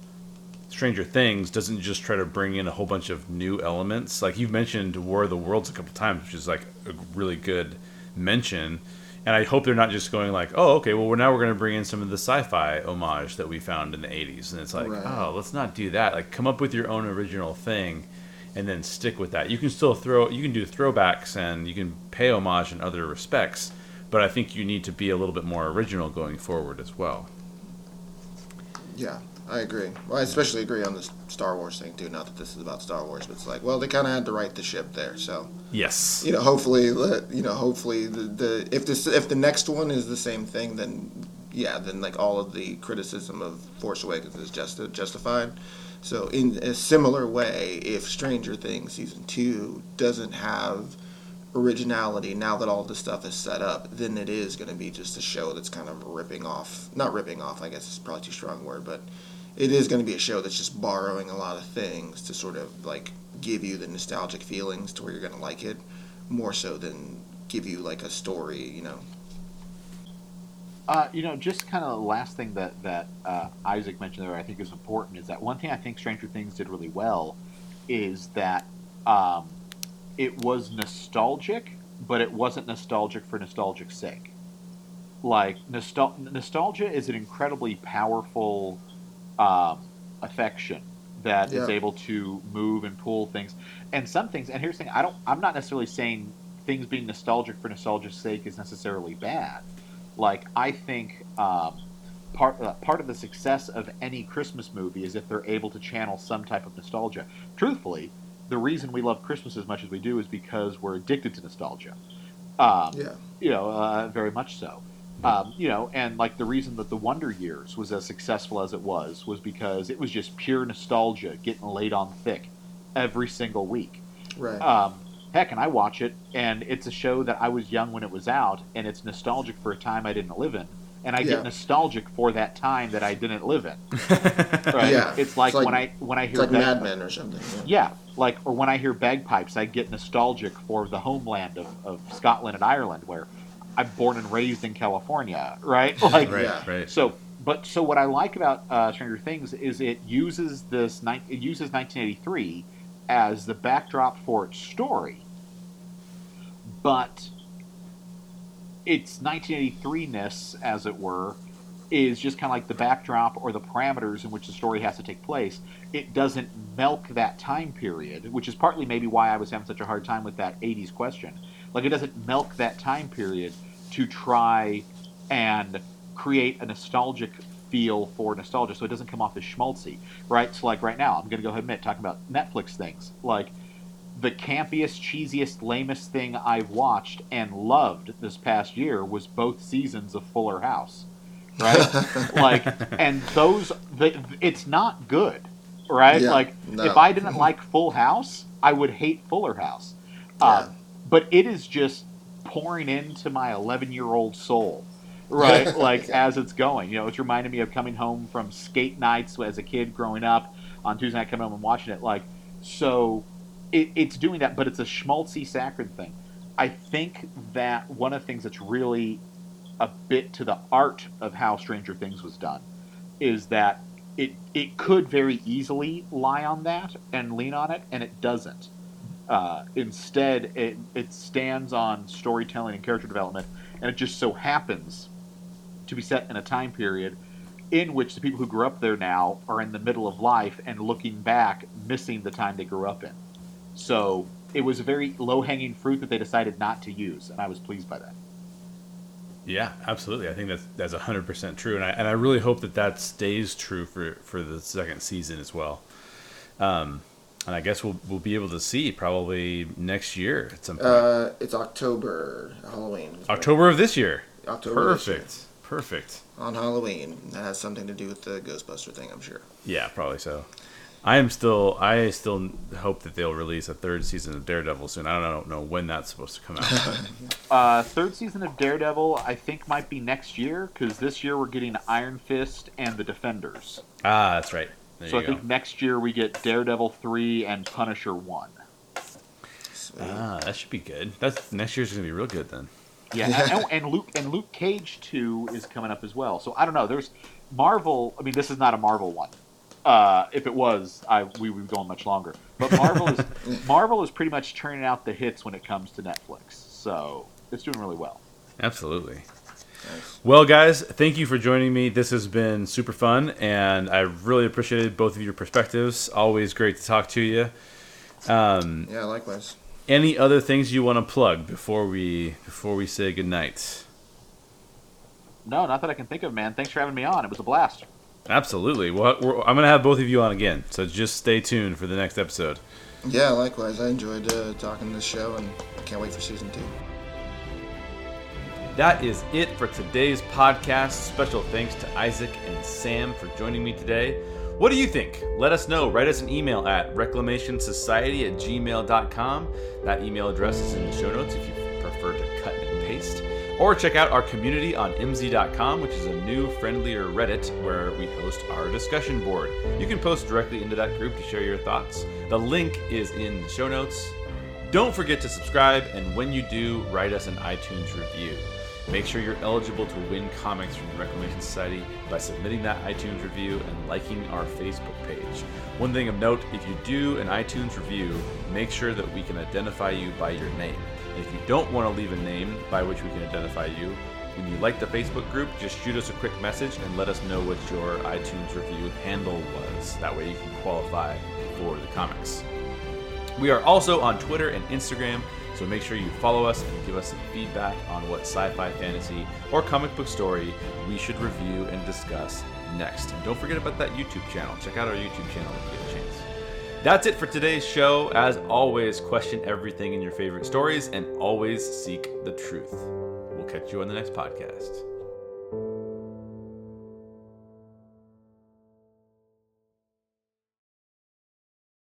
Stranger Things doesn't just try to bring in a whole bunch of new elements. Like you've mentioned War of the Worlds a couple times, which is like a really good mention. And I hope they're not just going like, oh, okay, well, we're now we're going to bring in some of the sci-fi homage that we found in the '80s, and it's like, Right. oh, let's not do that. Like, come up with your own original thing, and then stick with that. You can still throw, you can do throwbacks, and you can pay homage in other respects, but I think you need to be a little bit more original going forward as well. Yeah, I agree. Well, I especially agree on this Star Wars thing too. Not that this is about Star Wars, but it's like, well, they kind of had to right the ship there. So Yes. you know, hopefully, you know, hopefully the, the if this if the next one is the same thing, then yeah, then like all of the criticism of Force Awakens is just justified. So in a similar way, if Stranger Things season two doesn't have originality now that all this stuff is set up then it is going to be just a show that's kind of ripping off. Not ripping off, I guess it's probably too strong a word, but it is going to be a show that's just borrowing a lot of things to sort of like give you the nostalgic feelings to where you're going to like it more so than give you like a story, you know. Uh, you know, just kind of the last thing that that uh, Isaac mentioned there, I think is important, is that one thing I think Stranger Things did really well is that um, it was nostalgic, but it wasn't nostalgic for nostalgic's sake. Like nostal- nostalgia is an incredibly powerful um, affection that is able to move and pull things, and some things. And here's the thing: I don't. I'm not necessarily saying things being nostalgic for nostalgia's sake is necessarily bad. Like I think um, part uh, part of the success of any Christmas movie is if they're able to channel some type of nostalgia. Truthfully, the reason we love Christmas as much as we do is because we're addicted to nostalgia. Um, Yeah. you know, uh, very much so. Um, you know, and like the reason that the Wonder Years was as successful as it was was because it was just pure nostalgia getting laid on thick every single week. Right. Um, heck, and I watch it, and it's a show that I was young when it was out, and it's nostalgic for a time I didn't live in, and I Yeah. get nostalgic for that time that I didn't live in. Right? Yeah. It's like, It's like- when I when I it's hear like Mad Men or something. Yeah. yeah, like or when I hear bagpipes, I get nostalgic for the homeland of, of Scotland and Ireland, where I'm born and raised in California, right? Like, right, Yeah. right. so, but so what I like about uh, Stranger Things is it uses this ni- it uses 1983 as the backdrop for its story, but its 1983ness, as it were, is just kind of like the backdrop or the parameters in which the story has to take place. It doesn't milk that time period, which is partly maybe why I was having such a hard time with that 80s question. Like, it doesn't milk that time period to try and create a nostalgic feel for nostalgia so it doesn't come off as schmaltzy, right? So, like, right now, I'm going to go ahead and admit, talking about Netflix things. Like, the campiest, cheesiest, lamest thing I've watched and loved this past year was both seasons of Fuller House, right? like, and those, the, it's not good, right? Yeah, like, no. if I didn't like Full House, I would hate Fuller House. Yeah. Um, but it is just pouring into my 11 year old soul, right? like, as it's going. You know, it's reminding me of coming home from skate nights as a kid growing up on Tuesday night, coming home and watching it. Like, so it, it's doing that, but it's a schmaltzy saccharine thing. I think that one of the things that's really a bit to the art of how Stranger Things was done is that it it could very easily lie on that and lean on it, and it doesn't. Uh, instead, it it stands on storytelling and character development, and it just so happens to be set in a time period in which the people who grew up there now are in the middle of life and looking back, missing the time they grew up in. So it was a very low hanging fruit that they decided not to use, and I was pleased by that. Yeah, absolutely. I think that's that's hundred percent true, and I and I really hope that that stays true for for the second season as well. Um, and I guess we'll we'll be able to see probably next year at some point. Uh, it's October, Halloween. October of this year. October this year. Perfect. Perfect. on Halloween. That has something to do with the Ghostbuster thing, I'm sure. Yeah, probably so. I am still. I still hope that they'll release a third season of Daredevil soon. I don't know when that's supposed to come out. Uh, third season of Daredevil, I think, might be next year because this year we're getting Iron Fist and the Defenders. ah, that's right. There so I you go. think next year we get Daredevil three and Punisher one. Sweet. Ah, that should be good. That's next year's gonna be real good then. Yeah, and, and, and Luke and Luke Cage two is coming up as well. So I don't know. There's Marvel. I mean, this is not a Marvel one. Uh, if it was, I we would be going much longer. But Marvel is Marvel is pretty much turning out the hits when it comes to Netflix. So it's doing really well. Absolutely. Nice. Well, guys, thank you for joining me. This has been super fun, and I really appreciated both of your perspectives. Always great to talk to you. Um, Yeah, likewise. any other things you want to plug before we before we say goodnight? No, not that I can think of, man. Thanks for having me on. It was a blast. Absolutely. Well, we're, I'm gonna have both of you on again, so just stay tuned for the next episode. Yeah, likewise. I enjoyed uh, talking this show and I can't wait for season two. That is it for today's podcast. Special thanks to Isaac and Sam for joining me today. What do you think? Let us know. Write us an email at reclamationsociety at gmail.com. That email address is in the show notes if you prefer to cut and paste. Or check out our community on mz.com, which is a new, friendlier Reddit where we host our discussion board. You can post directly into that group to share your thoughts. The link is in the show notes. Don't forget to subscribe, and when you do, write us an iTunes review. Make sure you're eligible to win comics from the Reclamation Society by submitting that iTunes review and liking our Facebook page. One thing of note if you do an iTunes review, make sure that we can identify you by your name. If you don't want to leave a name by which we can identify you, when you like the Facebook group, just shoot us a quick message and let us know what your iTunes review handle was. That way you can qualify for the comics. We are also on Twitter and Instagram, so make sure you follow us and give us some feedback on what sci fi, fantasy, or comic book story we should review and discuss next. And don't forget about that YouTube channel. Check out our YouTube channel if you get a chance. That's it for today's show. As always, question everything in your favorite stories and always seek the truth. We'll catch you on the next podcast.